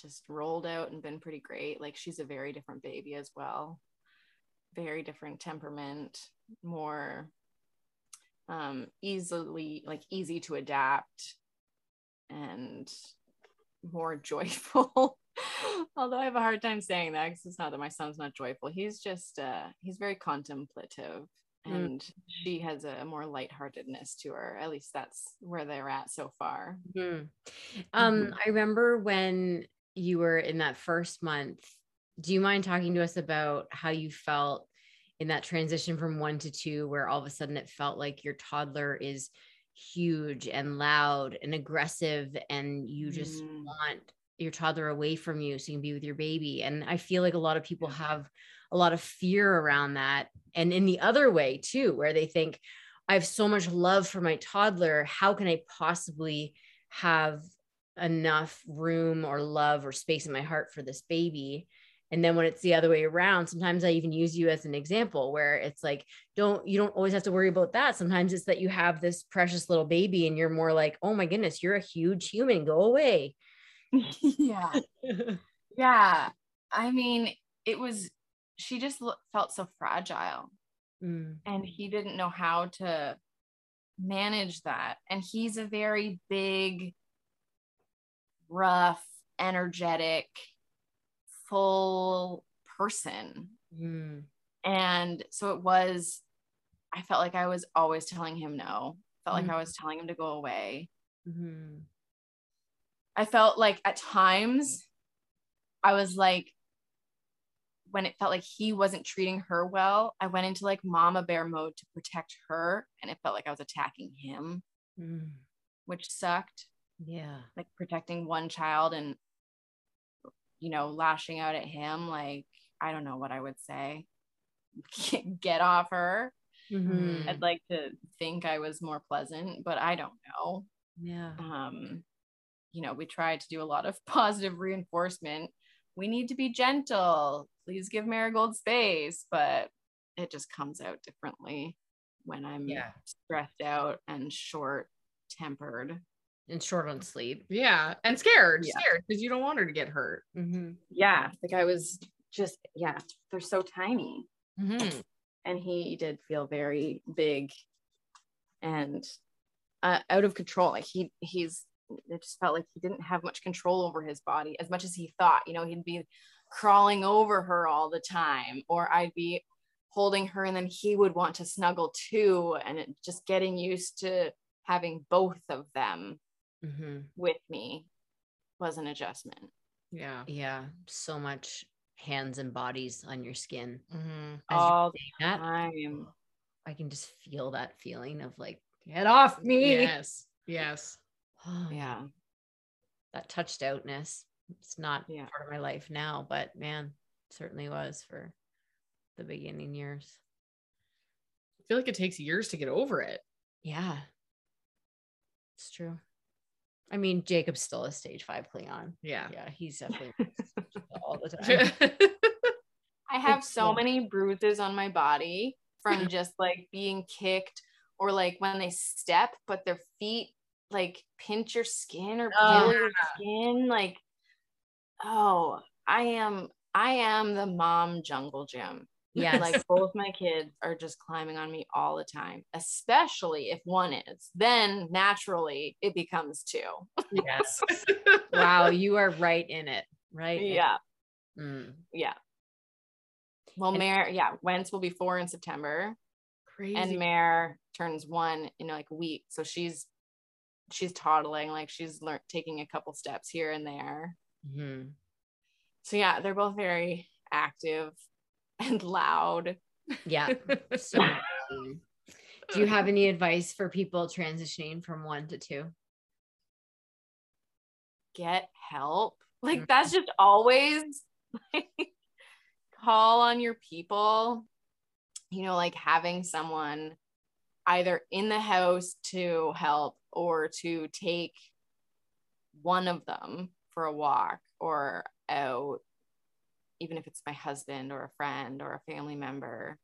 just rolled out and been pretty great. Like she's a very different baby as well. Very different temperament, more um easily like easy to adapt and more *laughs* joyful. Although I have a hard time saying that because it's not that my son's not joyful. He's just uh he's very contemplative Mm. and she has a more lightheartedness to her. At least that's where they're at so far. Mhm. Um, Mhm. I remember when you were in that first month, do you mind talking to us about how you felt in that transition from one to two, where all of a sudden it felt like your toddler is huge and loud and aggressive, and you just Mm. want your toddler away from you so you can be with your baby? And I feel like a lot of people have a lot of fear around that. And in the other way, too, where they think, I have so much love for my toddler. How can I possibly have enough room or love or space in my heart for this baby? And then when it's the other way around, sometimes I even use you as an example where it's like, don't, you don't always have to worry about that. Sometimes it's that you have this precious little baby and you're more like, oh my goodness, you're a huge human, go away. *laughs* yeah. *laughs* Yeah. I mean, it was, she just lo- felt so fragile Mm, and he didn't know how to manage that. And he's a very big, rough, energetic, full person. mm, And so it was, I felt like I was always telling him no, felt like Mm. I was telling him to go away. mhm, I felt like at times I was like, when it felt like he wasn't treating her well, I went into like mama bear mode to protect her. And it felt like I was attacking him, mm. which sucked. Yeah. Like protecting one child and, you know, lashing out at him. Like, I don't know what I would say. *laughs* Get off her. Mhm. I'd like to think I was more pleasant, but I don't know. Yeah. um, you know, we try to do a lot of *laughs* positive reinforcement. We need to be gentle. Please give Marigold space, but it just comes out differently when I'm Yeah. stressed out and short tempered. And short on sleep. Yeah. And scared, Yeah. scared because you don't want her to get hurt. Mm-hmm. Yeah, like I was just, yeah, they're so tiny. Mhm. And he did feel very big and uh, out of control. Like he, he's, it just felt like he didn't have much control over his body as much as he thought. You know, he'd be crawling over her all the time, or I'd be holding her and then he would want to snuggle too. And it, just getting used to having both of them Mm-hmm. with me was an adjustment. Yeah. Yeah. So much hands and bodies on your skin. Mhm. As all the saying that, time. I can just feel that feeling of like, get off me. Yes. Yes. Yeah. That touched outness. It's not Yeah. part of my life now, but man, certainly was for the beginning years. I feel like it takes years to get over it. Yeah. It's true. I mean, Jacob's still a stage five Klingon. Yeah. Yeah, he's definitely *laughs* all the *laughs* time. I have It's so cool. many bruises on my body from *laughs* just like being kicked or like when they step, but their feet like pinch your skin or Oh, pull your skin. Like, oh, I am, I am the mom jungle gym. Yeah. Like both my kids are just climbing on me all the time, especially if one is. Then naturally it becomes two. yes. *laughs* wow, you are right in it. Right. Yeah. Mm. Yeah. Well, And- Mare, yeah, Wentz will be four in September. Crazy. and Mare turns one in like a week. So she's she's toddling, like she's learned taking a couple steps here and there. Mhm. So yeah, they're both very active *laughs* and loud. Yeah. So *laughs* do you have any advice for people transitioning from one to two? Get help. Like Mhm. that's just always *laughs* like, call on your people. You know, like having someone either in the house to help or to take one of them for a walk or out, even if it's my husband or a friend or a family member,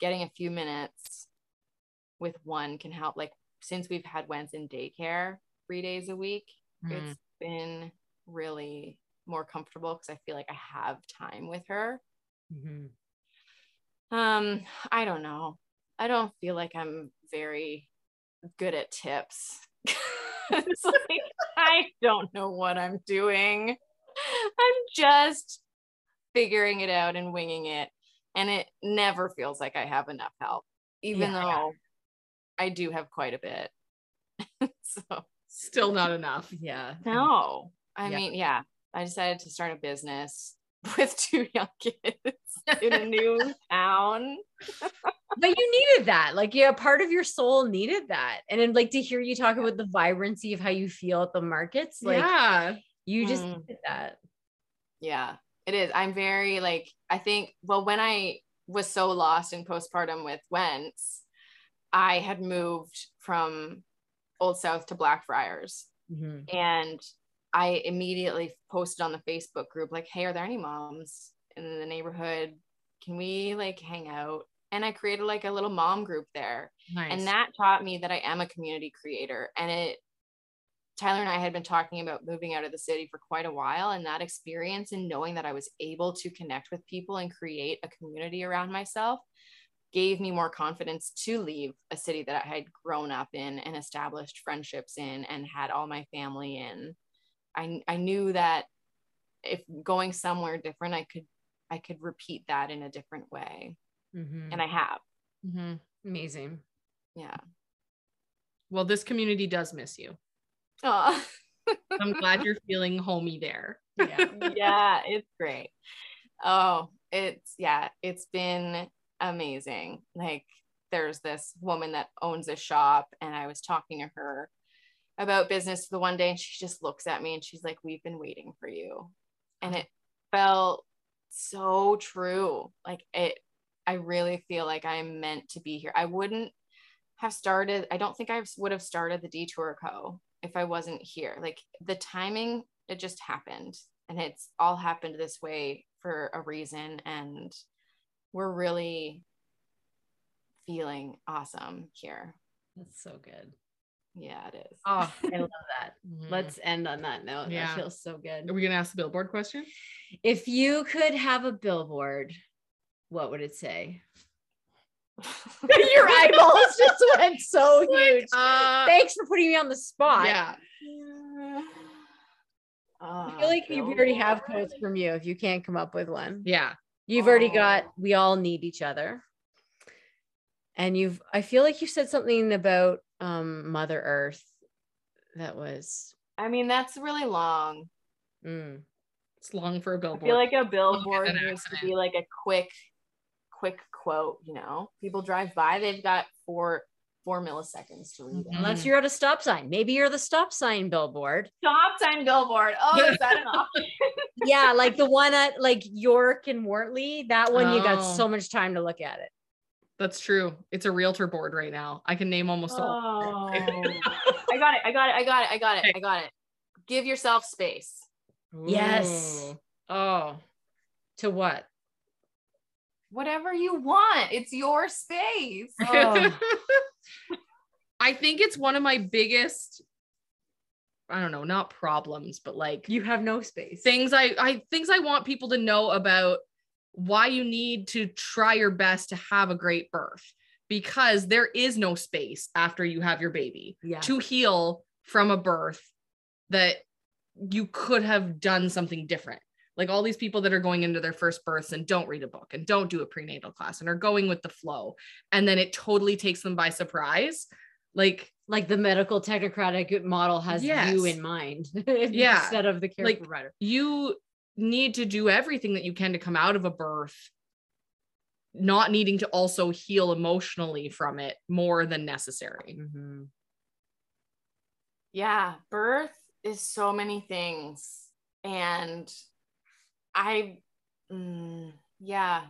getting a few minutes with one can help. Like since we've had Wentz in daycare three days a week, Mm. it's been really more comfortable because I feel like I have time with her. Mhm. Um, I don't know. I don't feel like I'm very good at tips. *laughs* it's like I don't know what I'm doing. I'm just figuring it out and winging it. And it never feels like I have enough help, even Yeah. though I do have quite a bit. *laughs* so Still not enough. Yeah. no, I Yeah. mean, yeah, I decided to start a business *laughs* with two young kids in a new *laughs* town. but you needed that. Like, yeah, part of your soul needed that. And then, like, to hear you talk about the vibrancy of how you feel at the markets, like, yeah. you just Mm. did that. Yeah, it is. I'm very like, I think, well, when I was so lost in postpartum with Wentz, I had moved from Old South to Blackfriars. Mhm. And I immediately posted on the Facebook group, like, hey, are there any moms in the neighborhood? Can we like hang out? And I created like a little mom group there. Nice. And that taught me that I am a community creator. And it, Tyler and I had been talking about moving out of the city for quite a while. And that experience and knowing that I was able to connect with people and create a community around myself gave me more confidence to leave a city that I had grown up in and established friendships in and had all my family in. I, I knew that if going somewhere different, I could I could repeat that in a different way. Mhm. And I have. Mhm. amazing. Yeah. Well, this community does miss you. Oh. *laughs* I'm glad you're feeling homey there. Yeah. *laughs* yeah, it's great. Oh, it's yeah, it's been amazing. Like there's this woman that owns a shop and I was talking to her about business the one day and she just looks at me and she's like we've been waiting for you. And uh-huh. it felt so true. Like it I really feel like I'm meant to be here. I wouldn't have started I don't think I would have started the Detour Co if I wasn't here. Like the timing it just happened and it's all happened this way for a reason and we're really feeling awesome here That's so good. Yeah it is Oh, I love *laughs* that. Mhm. Let's end on that note. Yeah. That feels so good. Are we gonna ask the billboard question? If you could have a billboard, what would it say? *laughs* Your eyeballs *laughs* just went so huge. Uh, Thanks for putting me on the spot. yeah. I feel like we already have quotes from you if you can't come up with one. Yeah. You've already Oh. got we all need each other. And you've I feel like you said something about um Mother Earth that was i mean that's really long mm, It's long for a billboard. feel like a billboard an needs to be like a quick quick quote you know people drive by they've got four four milliseconds to read it Mhm. unless you're at a stop sign. Maybe you're the stop sign billboard. stop sign billboard oh is that *laughs* an option yeah, like the one at like York and Wortley. That one you got Oh. so much time to look at it. That's true. It's a realtor board right now. I can name almost all. Oh. *laughs* I got it. I got it. I got it. I got it. I got it. Give yourself space. Yes. Oh. To what? Whatever you want. It's your space. *laughs* Oh. I think it's one of my biggest, I don't know, not problems, but like You have no space. things I, I things I want people to know about why you need to try your best to have a great birth because there is no space after you have your baby yeah. to heal from a birth that you could have done something different. Like all these people that are going into their first births and don't read a book and don't do a prenatal class and are going with the flow. And then it totally takes them by surprise. Like, like the medical technocratic model has Yes. you in mind *laughs* Yeah. instead of the care Like, provider. you need to do everything that you can to come out of a birth, not needing to also heal emotionally from it more than necessary. Mhm. yeah. Birth is so many things. And I, mm, yeah.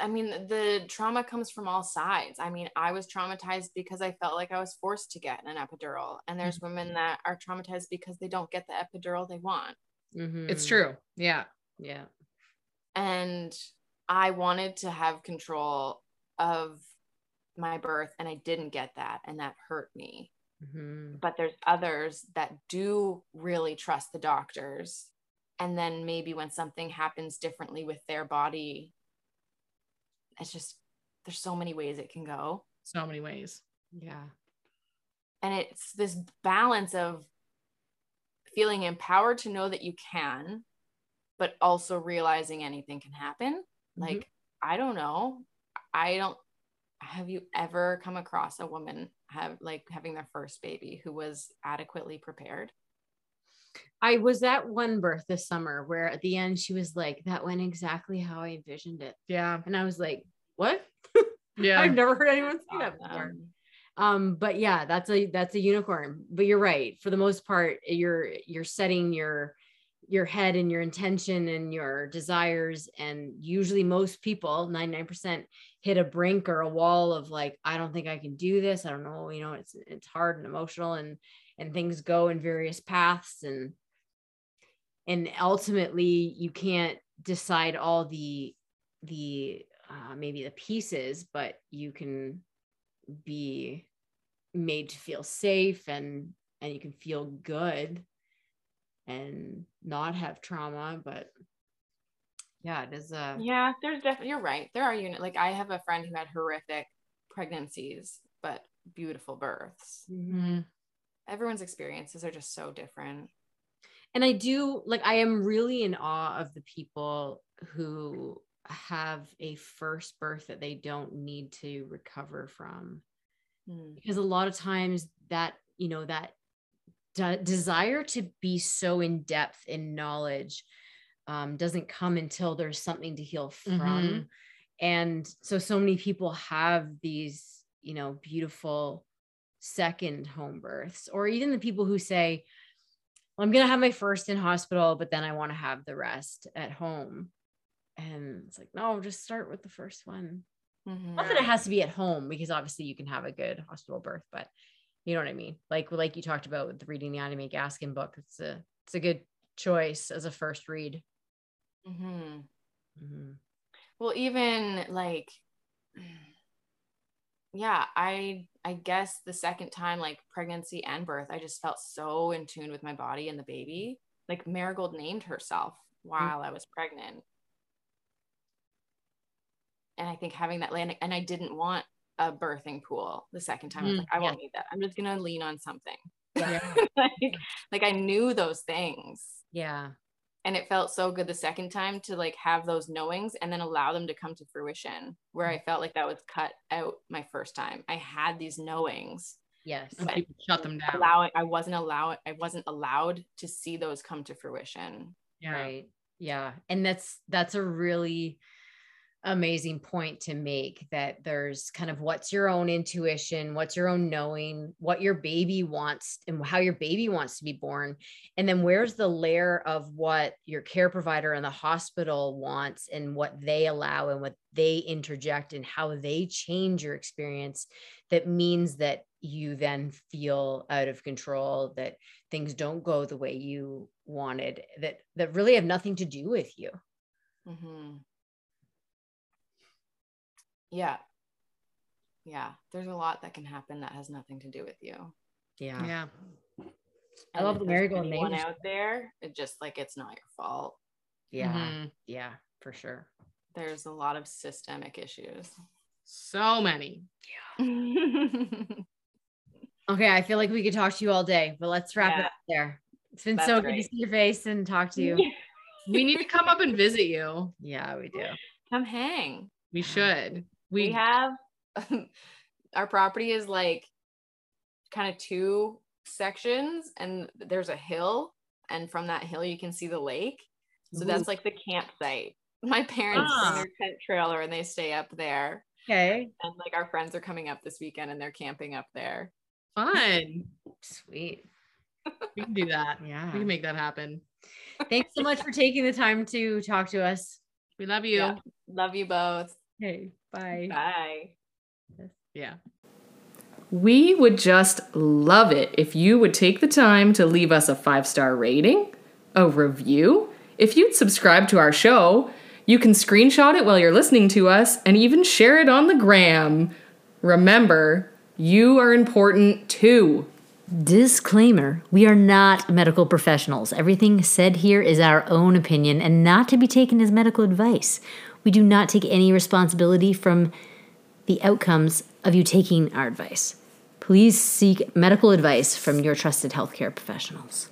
I mean, the trauma comes from all sides. I mean, I was traumatized because I felt like I was forced to get an epidural. And there's women that are traumatized because they don't get the epidural they want. It's Mhm. true. Yeah. Yeah. and I wanted to have control of my birth and I didn't get that and that hurt me. Mhm. But there's others that do really trust the doctors and then maybe when something happens differently with their body it's just there's so many ways it can go So many ways. Yeah. and it's this balance of feeling empowered to know that you can but also realizing anything can happen like i don't know i don't have you ever come across a woman have like having their first baby who was adequately prepared I was at one birth this summer where at the end she was like, that went exactly how I envisioned it. Yeah. And I was like, what? *laughs* Yeah. I've never heard anyone say that before. Um, Um, but yeah, that's a that's a unicorn. But you're right. For the most part, you're you're setting your your head and your intention and your desires. And usually most people, 99% hit a brink or a wall of like, I don't think I can do this. I don't know, you know, it's it's hard and emotional and and things go in various paths and and ultimately you can't decide all the the uh, maybe the pieces but you can be made to feel safe and and you can feel good and not have trauma but yeah it is a yeah, there's definitely you're right. There are unit like I have a friend who had horrific pregnancies, but beautiful births. mhm. Mhm. Everyone's experiences are just so different. and i do like i am really in awe of the people who have a first birth that they don't need to recover from Mm. because a lot of times that you know that de- desire to be so in depth in knowledge um, doesn't come until there's something to heal from Mhm. and so so many people have these you know beautiful second home births or even the people who say well, i'm going to have my first in hospital but then i want to have the rest at home and it's like no just start with the first one Mhm. not that it has to be at home because obviously you can have a good hospital birth, but you know what I mean? Like like you talked about with the reading the Ina May Gaskin book. It's a it's a good choice as a first read. mm-hmm. Mm-hmm. Well, even like, yeah, I I guess the second time, like pregnancy and birth, I just felt so in tune with my body and the baby. Like Marigold named herself while I was pregnant, and I think having that land, and I didn't want a birthing pool the second time. I was Mm, like, I won't need that. I'm just gonna lean on something. Yeah. *laughs* like, like I knew those things Yeah. and it felt so good the second time to like have those knowings and then allow them to come to fruition where i felt like that was cut out my first time i had these knowings Yes. And people shut them down. allowing i wasn't allowed i wasn't allowed to see those come to fruition yeah. Right. Yeah. And that's that's a really amazing point to make that there's kind of what's your own intuition, what's your own knowing, what your baby wants and how your baby wants to be born. And then where's the layer of what your care provider and the hospital wants and what they allow and what they interject and how they change your experience that means that you then feel out of control that things don't go the way you wanted that that really have nothing to do with you Mhm. Yeah. Yeah. There's a lot that can happen that has nothing to do with you. Yeah. Yeah. I And love if the there's marigold anyone names. out there it just like it's not your fault. Yeah. Mhm. yeah for sure. There's a lot of systemic issues. So many. *laughs* okay i feel like we could talk to you all day but let's wrap it up there. It's been That's so good to see your face and talk to you. *laughs* We need to come up and visit you. yeah we do. Come hang. We should. We, we have *laughs* our property is like kind of two sections and there's a hill and from that hill you can see the lake so that's like the campsite *laughs* my parents Ah. their tent trailer and they stay up there okay and like our friends are coming up this weekend and they're camping up there fun. sweet We can do that. yeah *laughs* We can make that happen. thanks so much for taking the time to talk to us We love you. Yeah. love you both okay bye bye Yeah. We would just love it if you would take the time to leave us a five star rating, a review. If you'd subscribe to our show, you can screenshot it while you're listening to us and even share it on the gram. Remember, you are important too. Disclaimer We are not medical professionals. Everything said here is our own opinion and not to be taken as medical advice. We do not take any responsibility from the outcomes of you taking our advice. Please seek medical advice from your trusted healthcare professionals.